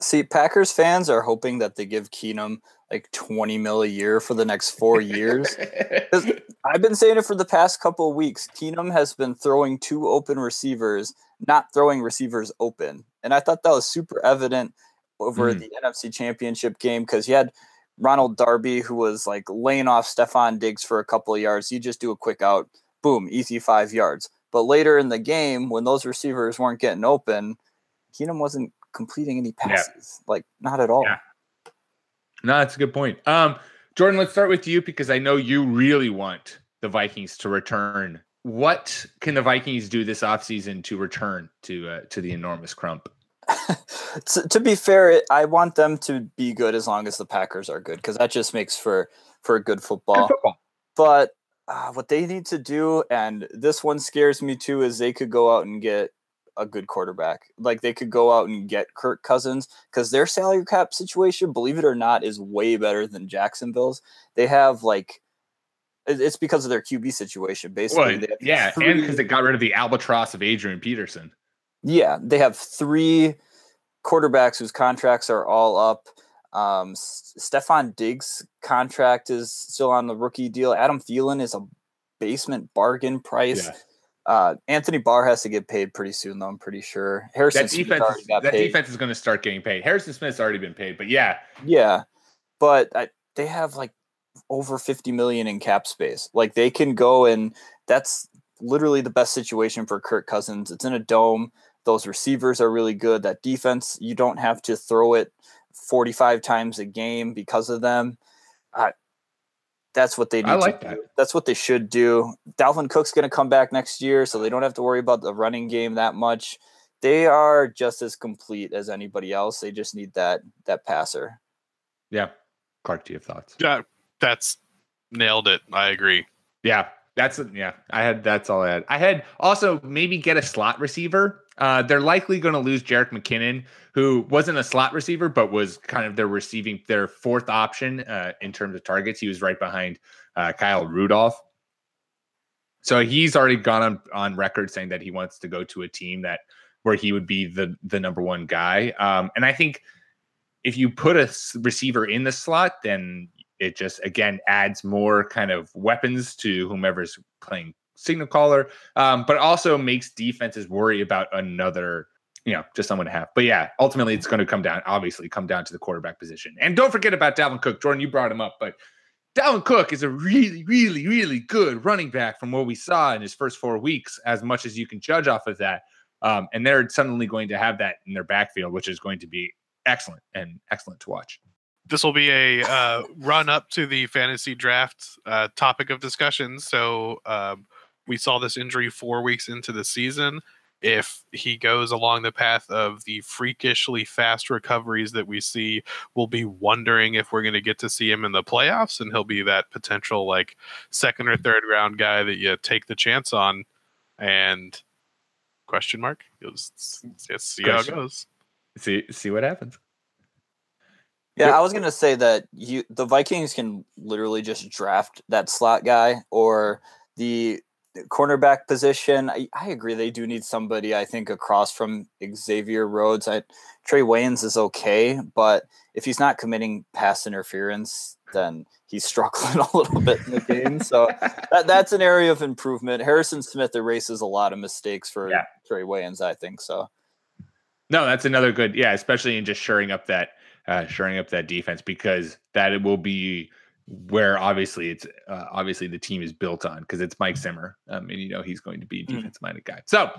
See, Packers fans are hoping that they give Keenum like 20 mil a year for the next four years. I've been saying it for the past couple of weeks. Keenum has been throwing two open receivers, not throwing receivers open. And I thought that was super evident over
Mhm.
the NFC championship game because you had Ronald Darby who was like laying off Stefon Diggs for a couple of yards. You just do a quick out, boom, easy five yards. But later in the game, when those receivers weren't getting open, Keenum wasn't completing any passes. Like not at all.
Yeah. No, that's a good point. Um, Jordan, let's start with you because I know you really want the Vikings to return. What can the Vikings do this offseason to return to uh, to the enormous crump?
to, to be fair, it, I want them to be good as long as the Packers are good because that just makes for for a good football.
football.
But uh, what they need to do, and this one scares me too, is they could go out and get a good quarterback. Like they could go out and get Kirk Cousins because their salary cap situation, believe it or not, is way better than Jacksonville's. They have like It's because of their QB situation, basically.
Well,
They have
yeah, and because they got rid of the albatross of Adrian Peterson.
Yeah, they have three quarterbacks whose contracts are all up. Um, Stefon Diggs' contract is still on the rookie deal. Adam Thielen is a basement bargain price.
Yeah.
Uh, Anthony Barr has to get paid pretty soon, though. I'm pretty sure. Harrison
That
Smith
defense,
already
is,
got
that
paid.
defense is going to start getting paid. Harrison Smith's already been paid, but yeah,
Yeah, but I, they have like over 50 million in cap space. Like they can go and that's literally the best situation for Kirk Cousins. It's in a dome. Those receivers are really good. That defense, you don't have to throw it 45 times a game because of them. I, that's what they need
I like
to
that.
do. That's what they should do. Dalvin Cook's going to come back next year, so they don't have to worry about the running game that much. They are just as complete as anybody else. They just need that that passer.
yeah. Clark, do you have thoughts?
Yeah, that's nailed it. I agree.
Yeah, that's yeah. I had that's all I had. I had also maybe get a slot receiver. Uh, they're likely going to lose Jerick McKinnon, who wasn't a slot receiver, but was kind of their receiving their fourth option uh, in terms of targets. He was right behind uh, Kyle Rudolph. So he's already gone on, on record saying that he wants to go to a team that where he would be the the number one guy. Um, and I think if you put a receiver in the slot, then it just again adds more kind of weapons to whomever's playing signal caller, um, but also makes defenses worry about another, you know, just someone to have. But yeah, ultimately it's going to come down, obviously, come down to the quarterback position. And don't forget about Dalvin Cook. Jordan, you brought him up, but Dalvin Cook is a really, really, really good running back from what we saw in his first four weeks, as much as you can judge off of that. Um, and they're suddenly going to have that in their backfield, which is going to be excellent and excellent to watch.
This will be a uh, run up to the fantasy draft uh, topic of discussion. So um, we saw this injury four weeks into the season. If he goes along the path of the freakishly fast recoveries that we see, we'll be wondering if we're going to get to see him in the playoffs, and he'll be that potential like second or third round guy that you take the chance on. And question mark? You'll just, just see how it goes.
See, see what happens.
Yeah, I was gonna say that you the Vikings can literally just draft that slot guy or the cornerback position. I, I agree they do need somebody I think across from Xavier Rhodes. I Trae Waynes is okay, but if he's not committing pass interference, then he's struggling a little bit in the game. So that, that's an area of improvement. Harrison Smith erases a lot of mistakes for
Yeah.
Trae Waynes, I think so.
No, that's another good, yeah, especially in just shoring up that uh shoring up that defense because that it will be where obviously it's uh, obviously the team is built on because it's Mike Zimmer. Um, and you know he's going to be a
Mhm.
defense minded guy. So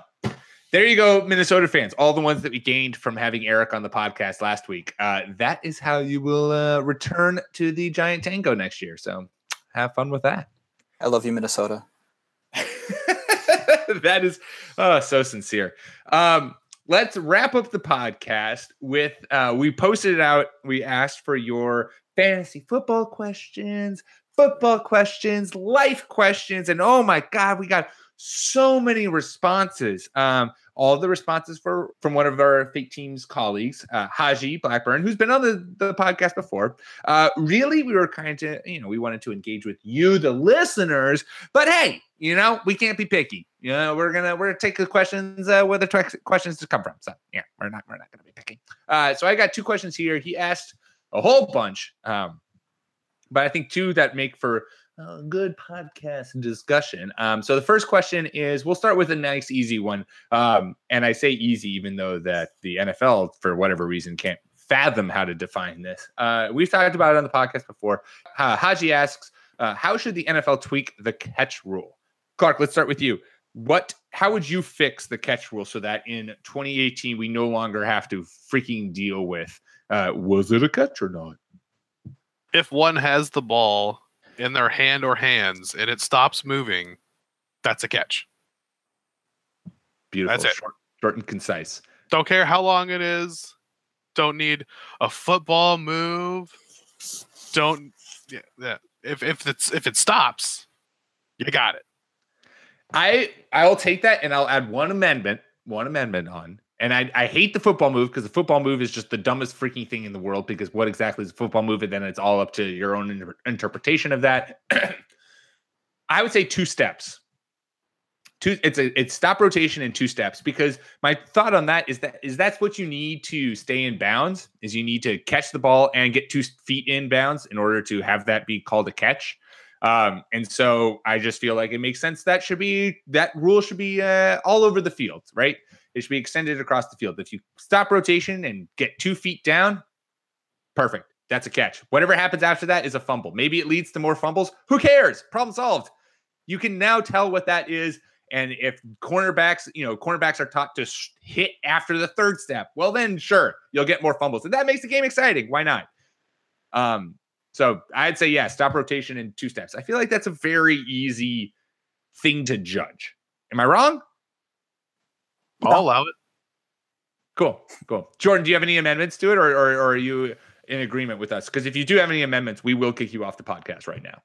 there you go, Minnesota fans. All the ones that we gained from having Eric on the podcast last week. Uh, that is how you will uh, return to the Giant Tango next year. So have fun with that.
I love you, Minnesota.
that is oh, so sincere. Um, let's wrap up the podcast with uh, we posted it out. We asked for your fantasy football questions, football questions, life questions, and oh my god, we got so many responses. Um, all the responses for from one of our fake teams colleagues, uh, Haji Blackburn, who's been on the, the podcast before. Uh, really, we were kind of, you know, we wanted to engage with you, the listeners, but hey, you know, we can't be picky. You know, we're gonna we're gonna take the questions uh, where the tw- questions to come from. So yeah, we're not we're not gonna be picky. Uh, so I got two questions here. He asked a whole bunch, um, but I think two that make for a good podcast discussion. Um, so the first question is, we'll start with a nice easy one, um, and I say easy even though that the NFL for whatever reason can't fathom how to define this. Uh, we've talked about it on the podcast before. Uh, Haji asks, uh, how should the NFL tweak the catch rule? Clark, let's start with you. What? How would you fix the catch rule so that in 2018 we no longer have to freaking deal with uh, was it a catch or not?
if one has the ball in their hand or hands and it stops moving, that's a catch.
Beautiful,
That's it.
Short, short and concise.
Don't care how long it is. Don't need a football move. Don't yeah, yeah. If if it's if it stops, you got it.
I I'll take that and I'll add one amendment, one amendment on. And I, I hate the football move because the football move is just the dumbest freaking thing in the world because what exactly is a football move? And then it's all up to your own inter- interpretation of that. I would say two steps. Two, it's a it's stop rotation in two steps because my thought on that is that is that's what you need to stay in bounds is you need to catch the ball and get two feet in bounds in order to have that be called a catch. Um, and so I just feel like it makes sense that should be that rule should be uh, all over the field, right? It should be extended across the field. If you stop rotation and get two feet down, perfect. That's a catch. Whatever happens after that is a fumble. Maybe it leads to more fumbles. Who cares? Problem solved. You can now tell what that is. And if cornerbacks, you know, cornerbacks are taught to sh- hit after the third step, well, then sure, you'll get more fumbles. And that makes the game exciting. Why not? Um, so I'd say, yeah, stop rotation in two steps. I feel like that's a very easy thing to judge. Am I wrong?
I'll allow it.
Cool, cool. Jordan, do you have any amendments to it, or, or, or are you in agreement with us? Because if you do have any amendments, we will kick you off the podcast right now.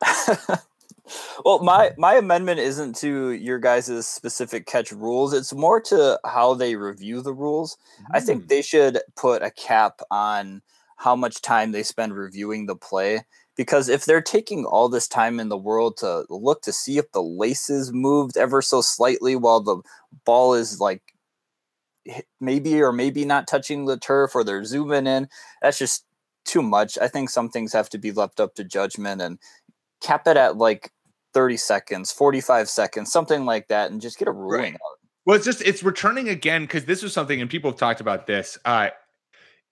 well, my my amendment isn't to your guys' specific catch rules. It's more to how they review the rules. I think hmm. they should put a cap on how much time they spend reviewing the play because if they're taking all this time in the world to look to see if the laces moved ever so slightly while the ball is like maybe or maybe not touching the turf or they're zooming in that's just too much i think some things have to be left up to judgment and cap it at like 30 seconds 45 seconds something like that and just get a ruling
Right.
out
Well, it's just it's returning again because this was something, and people have talked about this. Uh,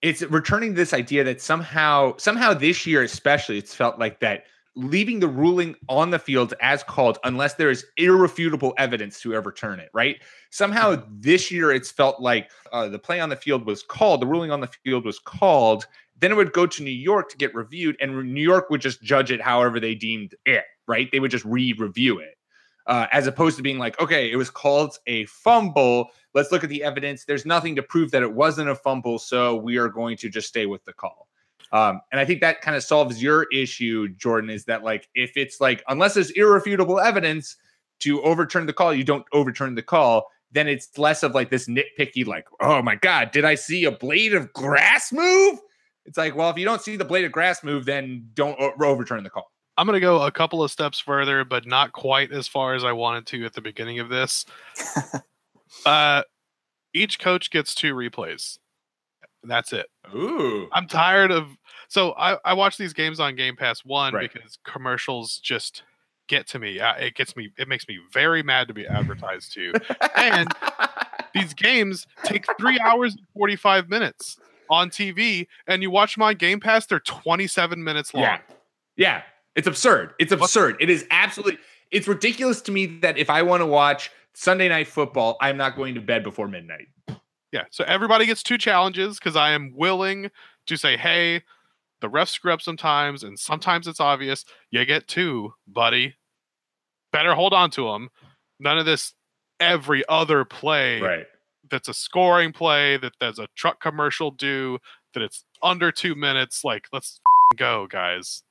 it's returning to this idea that somehow, somehow this year especially, it's felt like that leaving the ruling on the field as called unless there is irrefutable evidence to overturn it. Right? Somehow this year, it's felt like uh, the play on the field was called, the ruling on the field was called. Then it would go to New York to get reviewed, and New York would just judge it however they deemed it. Right? They would just re-review it uh, as opposed to being like, okay, it was called a fumble. Let's look at the evidence. There's nothing to prove that it wasn't a fumble, so we are going to just stay with the call. Um, and I think that kind of solves your issue, Jordan. Is that like if it's like unless there's irrefutable evidence to overturn the call, you don't overturn the call. Then it's less of like this nitpicky, like, oh my god, did I see a blade of grass move? It's like, well, if you don't see the blade of grass move, then don't overturn the call.
I'm going to go a couple of steps further, but not quite as far as I wanted to at the beginning of this. uh, each coach gets two replays. That's it.
Ooh,
I'm tired of. So I, I watch these games on Game Pass one
Right.
because commercials just get to me. Uh, It gets me. It makes me very mad to be advertised to. And these games take three hours and 45 minutes on TV, and you watch my Game Pass, they're 27 minutes long.
Yeah. Yeah. It's absurd. It's absurd. It is absolutely it's ridiculous to me that if I want to watch Sunday night football, I'm not going to bed before midnight.
Yeah. So everybody gets two challenges because I am willing to say, hey, the refs screw up sometimes, and sometimes it's obvious. You get two, buddy. Better hold on to them. None of this every other play
Right.
that's a scoring play, that there's a truck commercial due, that it's under two minutes. Like, let's go, guys.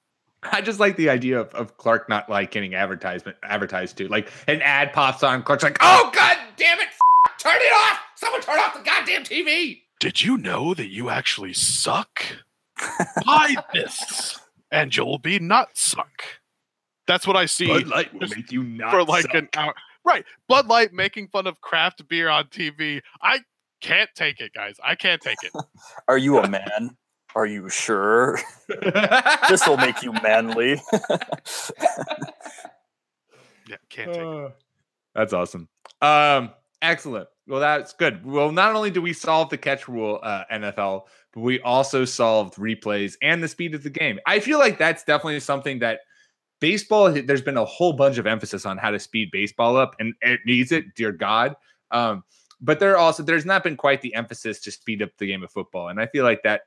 I just like the idea of, of Clark not like getting advertisement advertised to. Like an ad pops on, Clark's like, oh god damn it, f- turn it off! Someone turn off the goddamn TV.
Did you know that you actually suck? Buy this, and you'll be not suck. That's what I see.
Bud Light will make you not
for like
suck.
an hour. Right. Bud Light making fun of craft beer on TV. I can't take it, guys. I can't take it.
are you a man are you sure this will make you manly
Yeah, can't take it.
Uh, That's awesome. Um, excellent. Well, that's good. Well, not only do we solve the catch rule, uh, NFL, but we also solved replays and the speed of the game. I feel like that's definitely something that baseball. There's been a whole bunch of emphasis on how to speed baseball up, and it needs it, dear God. Um, but there also there's not been quite the emphasis to speed up the game of football, and I feel like that.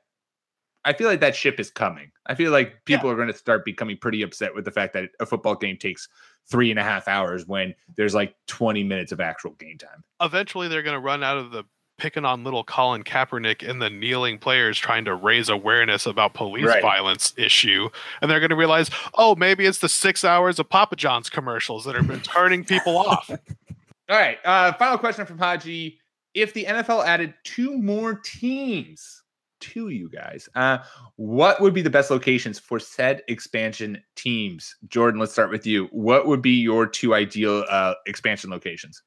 I feel like that ship is coming. I feel like people are going to start becoming pretty upset with the fact that a football game takes three and a half hours when there's like 20 minutes of actual game time.
Eventually, they're going to run out of the picking on little Colin Kaepernick and the kneeling players trying to raise awareness about police
Right.
violence issue. And they're going to realize, oh, maybe it's the six hours of Papa John's commercials that have been turning people off.
All right. Uh, final question from Haji. If the NFL added two more teams to you guys. Uh, what would be the best locations for said expansion teams? Jordan, let's start with you. What would be your two ideal uh, expansion locations?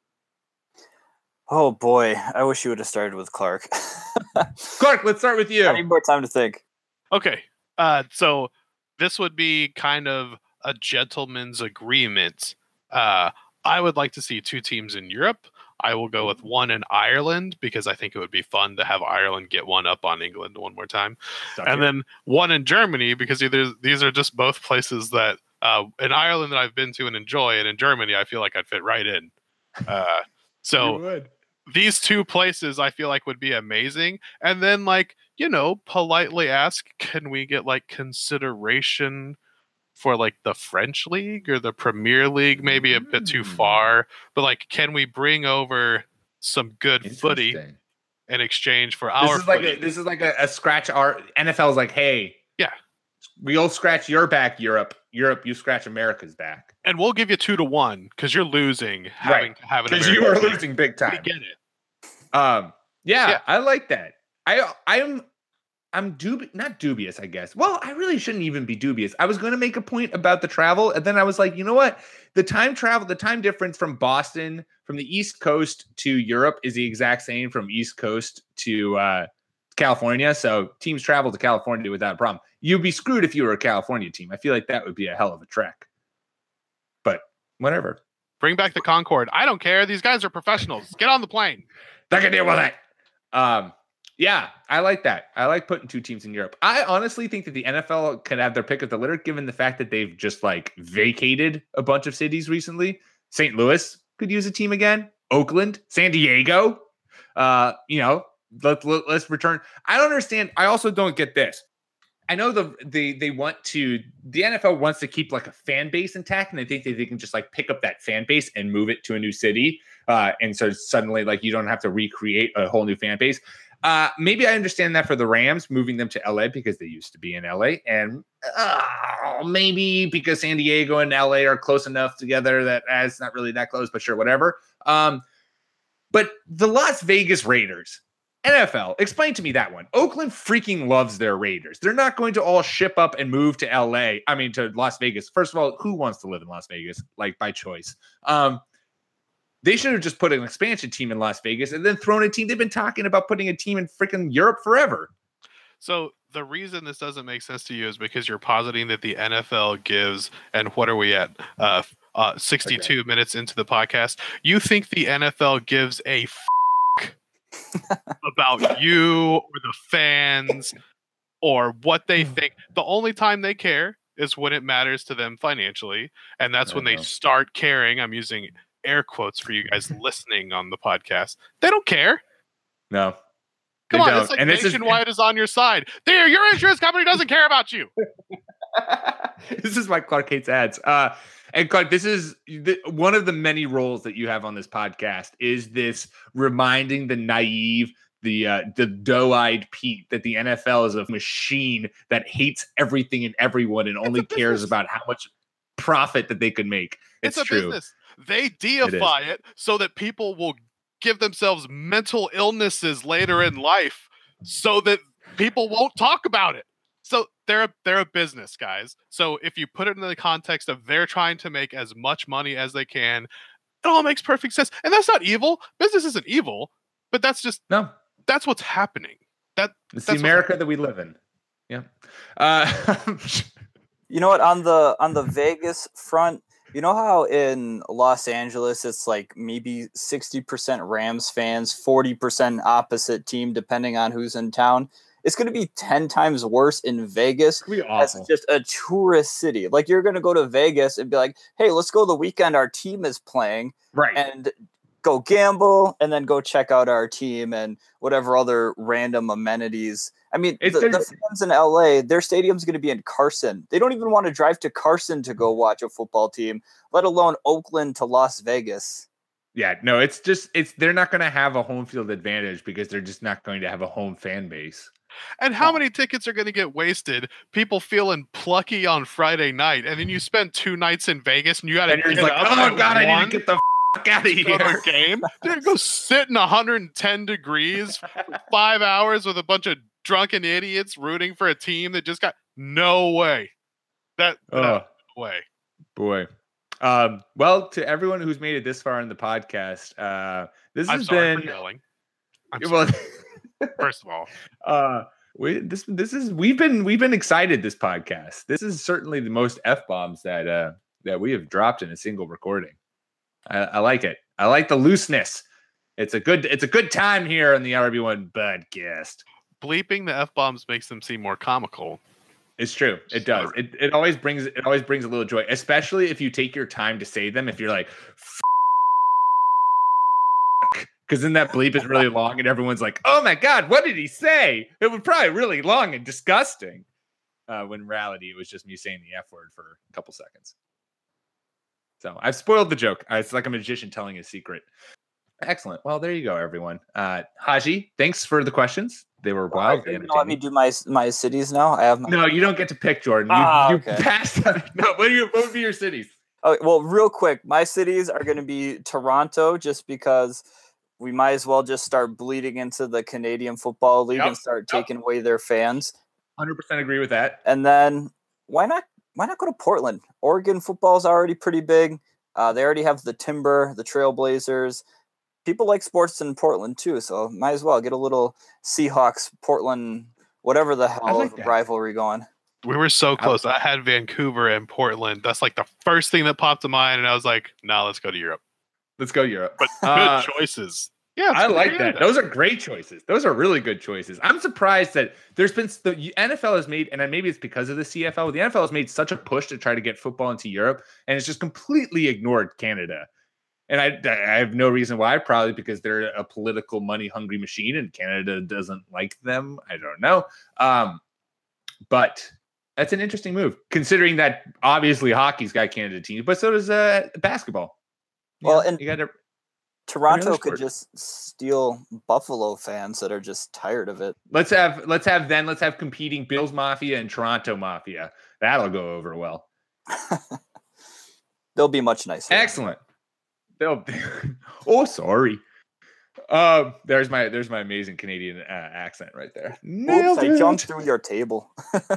Oh boy, I wish you would have started with Clark.
Clark, let's start with you.
I need more time to think.
Okay. Uh, so this would be kind of a gentleman's agreement. Uh, I would like to see two teams in Europe. I will go with one in Ireland because I think it would be fun to have Ireland get one up on England one more time, and
it.
then one in Germany because either these are just both places that uh, in Ireland that I've been to and enjoy, and in Germany I feel like I'd fit right in. Uh, so these two places I feel like would be amazing. And then like, you know, politely ask, can we get like consideration for like the French league or the Premier League? Maybe a bit too
Mm.
far, but like, can we bring over some good footy in exchange for
This
our
is like
footy?
a, this is like a, a scratch. Our NFL is like, hey,
Yeah.
we'll scratch your back, Europe. Europe, you scratch America's back
and we'll give you two to one because you're losing having to have
because you are losing big
We
time.
get it.
Um, yeah,
Yeah.
I like that. I I'm I'm dubi- not dubious, I guess. Well, I really shouldn't even be dubious. I was going to make a point about the travel, and then I was like, you know what? The time travel, the time difference from Boston, from the East Coast to Europe, is the exact same from East Coast to uh, California. So teams travel to California without a problem. You'd be screwed if you were a California team. I feel like that would be a hell of a trek. But whatever.
Bring back the Concorde. I don't care. These guys are professionals. Get on the plane.
I can deal with it. Um, yeah, I like that. I like putting two teams in Europe. I honestly think that the NFL could have their pick of the litter, given the fact that they've just like vacated a bunch of cities recently. St. Louis could use a team again. Oakland, San Diego. Uh, you know, let, let, let's return. I don't understand. I also don't get this. I know the they they want to the NFL wants to keep like a fan base intact, and they think that they can just like pick up that fan base and move it to a new city. Uh, and so suddenly, like you don't have to recreate a whole new fan base. Uh, maybe I understand that for the Rams, moving them to LA because they used to be in LA, and uh, maybe because San Diego and LA are close enough together that uh, it's not really that close, but sure, whatever. Um, but the Las Vegas Raiders, NFL, explain to me that one. Oakland freaking loves their Raiders. They're not going to all ship up and move to LA. I mean, to Las Vegas. First of all, who wants to live in Las Vegas? Like by choice. Um, they should have just put an expansion team in Las Vegas and then thrown a team. They've been talking about putting a team in freaking Europe forever.
So the reason this doesn't make sense to you is because you're positing that the NFL gives, and what are we at? Uh, uh, 62 minutes into the podcast. You think the NFL gives a f- about you or the fans or what they think. The only time they care is when it matters to them financially, and that's
I
when they start caring. I'm using air quotes for you guys listening on the podcast. They don't care.
No.
Come on,
don't.
it's like
and this is
Nationwide is, on your side. There, your insurance company doesn't care about you.
this is why Clark hates ads. Uh, and Clark, this is the, one of the many roles that you have on this podcast is this reminding the naive, the uh, the doe-eyed Pete that the NFL is a machine that hates everything and everyone and only cares about how much profit that they could make. It's,
It's, a
true.
business. They deify it, so that people will give themselves mental illnesses later in life so that people won't talk about it. So they're a, they're a business, guys. So if you put it in the context of they're trying to make as much money as they can, it all makes perfect sense. And that's not evil. Business isn't evil, but that's just
No,
that's what's happening. That
it's
That's
the America that we live in. Yeah. Uh,
You know what? On the on the Vegas front, you know how in Los Angeles it's like maybe sixty percent Rams fans, forty percent opposite team, depending on who's in town. It's going to be ten times worse in Vegas as just a tourist city. Like you're going to go to Vegas and be like, "Hey, let's go the weekend our team is playing,"
Right.
and go gamble, and then go check out our team and whatever other random amenities. I mean,
It's
the, the fans in LA, their stadium's going to be in Carson. They don't even want to drive to Carson to go watch a football team, let alone Oakland to Las Vegas.
Yeah, no, it's just it's they're not going to have a home field advantage because they're just not going to have a home fan base.
And how oh. many tickets are going to get wasted? People feeling plucky on Friday night, and then you mm-hmm. spend two nights in Vegas, and you got to
And you're
get
like,
up
oh
at
god, I need to get the fuck out of
to go to
here.
a game. Dude, go sit in 110 degrees for five hours with a bunch of drunken idiots rooting for a team that just got no way. That
Oh,
no way.
boy. Um, well, to everyone who's made it this far in the podcast, uh, this
I'm
has
sorry
been
for yelling. I'm
well.
First of all,
uh we this this is we've been we've been excited this podcast this is certainly the most f-bombs that uh that we have dropped in a single recording i, I like it i like the looseness it's a good it's a good time here on the rb1 podcast
bleeping the f bombs makes them seem more comical.
it's true. It does. It, it always brings it always brings a little joy especially if you take your time to say them if you're like because then that bleep is really long and everyone's like oh my god what did he say? It was probably really long and disgusting. Uh, when reality it was just me saying the f word for a couple seconds. So i've spoiled the joke. It's like a magician telling a secret. Excellent. Well there you go everyone. Uh haji thanks for the questions they were
Are
wildly
you gonna let me do my my cities now. I have my.
no you don't get to pick jordan you,
Ah,
you
okay.
passed no what, are your, what would be your cities
Oh, well, real quick, my cities are going to be Toronto, just because we might as well just start bleeding into the Canadian Football League
Yep,
and start
yep.
taking away their fans.
100% agree with that
And then why not? Why not go to Portland? Oregon football is already pretty big. Uh, they already have the Timber, the Trailblazers. People like sports in Portland too, so might as well get a little Seahawks Portland, whatever the hell
like that.
rivalry going.
We were so close. I had Vancouver and Portland. That's like the first thing that popped to mind, and I was like, "No, let's go to Europe."
let's go europe
But good
Uh,
choices. Yeah,
I
go to
like that.
Canada.
Those are great choices. Those are really good choices. I'm surprised that there's been the NFL has made, and maybe it's because of the CFL. The NFL has made such a push to try to get football into Europe, and it's just completely ignored Canada. And I, I have no reason why. Probably because they're a political money hungry machine, and Canada doesn't like them. I don't know. Um, but that's an interesting move, considering that obviously hockey's got Canada teams, but so does uh, basketball. You
Well,
know,
and-
you got to
Toronto could just steal Buffalo fans that are just tired of it.
Let's have let's have then let's have competing Bills Mafia and Toronto Mafia. That'll go over well.
They'll be much nicer.
Excellent. They'll oh sorry. Um, there's my there's my amazing Canadian uh, accent right there.
Oops,
Nailed
I jumped through your table.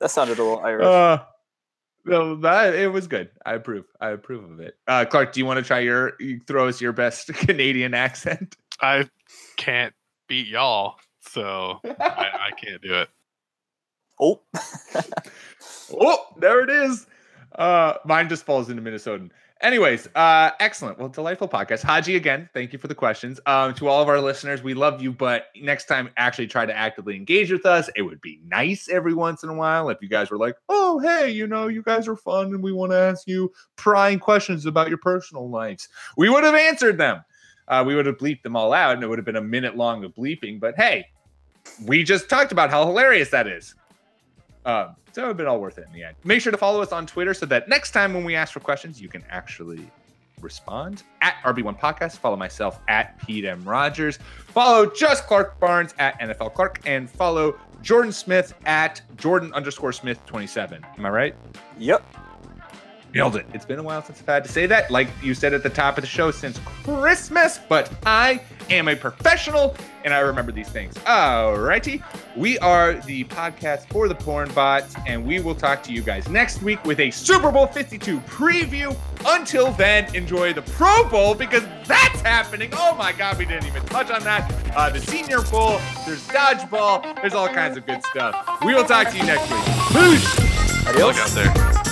That sounded a little Irish.
uh, no, that it was good. I approve. I approve of it. Uh, Clark, do you want to try your you throw us your best Canadian accent?
I can't beat y'all, so I, I can't do it.
oh,
Oh, there it is. Uh, mine just falls into Minnesotan. Anyways, uh, excellent. Well, delightful podcast. Haji, again, thank you for the questions. Um, to all of our listeners, we love you, but next time, actually try to actively engage with us. It would be nice every once in a while if you guys were like, oh, hey, you know, you guys are fun and we want to ask you prying questions about your personal lives. We would have answered them. Uh, we would have bleeped them all out and it would have been a minute long of bleeping. But hey, we just talked about how hilarious that is. Um, so it would been all worth it in the end. Make sure to follow us on Twitter so that next time when we ask for questions, you can actually respond at RB1 Podcast. Follow myself at Pete M. Rogers. Follow just Clark Barnes at NFL Clark and follow Jordan Smith at Jordan underscore Smith 27. Am I right?
yep.
Nailed it. It's been a while since I've had to say that. Like you said at the top of the show, since Christmas, but I am a professional and I remember these things. Alrighty. We are the podcast for the porn bots, and we will talk to you guys next week with a Super Bowl 52 preview. Until then, enjoy the Pro Bowl because that's happening. Oh my God, we didn't even touch on that. Uh, the Senior Bowl, there's dodgeball, there's all kinds of good stuff. We will talk to you next week. Peace.
Look out there.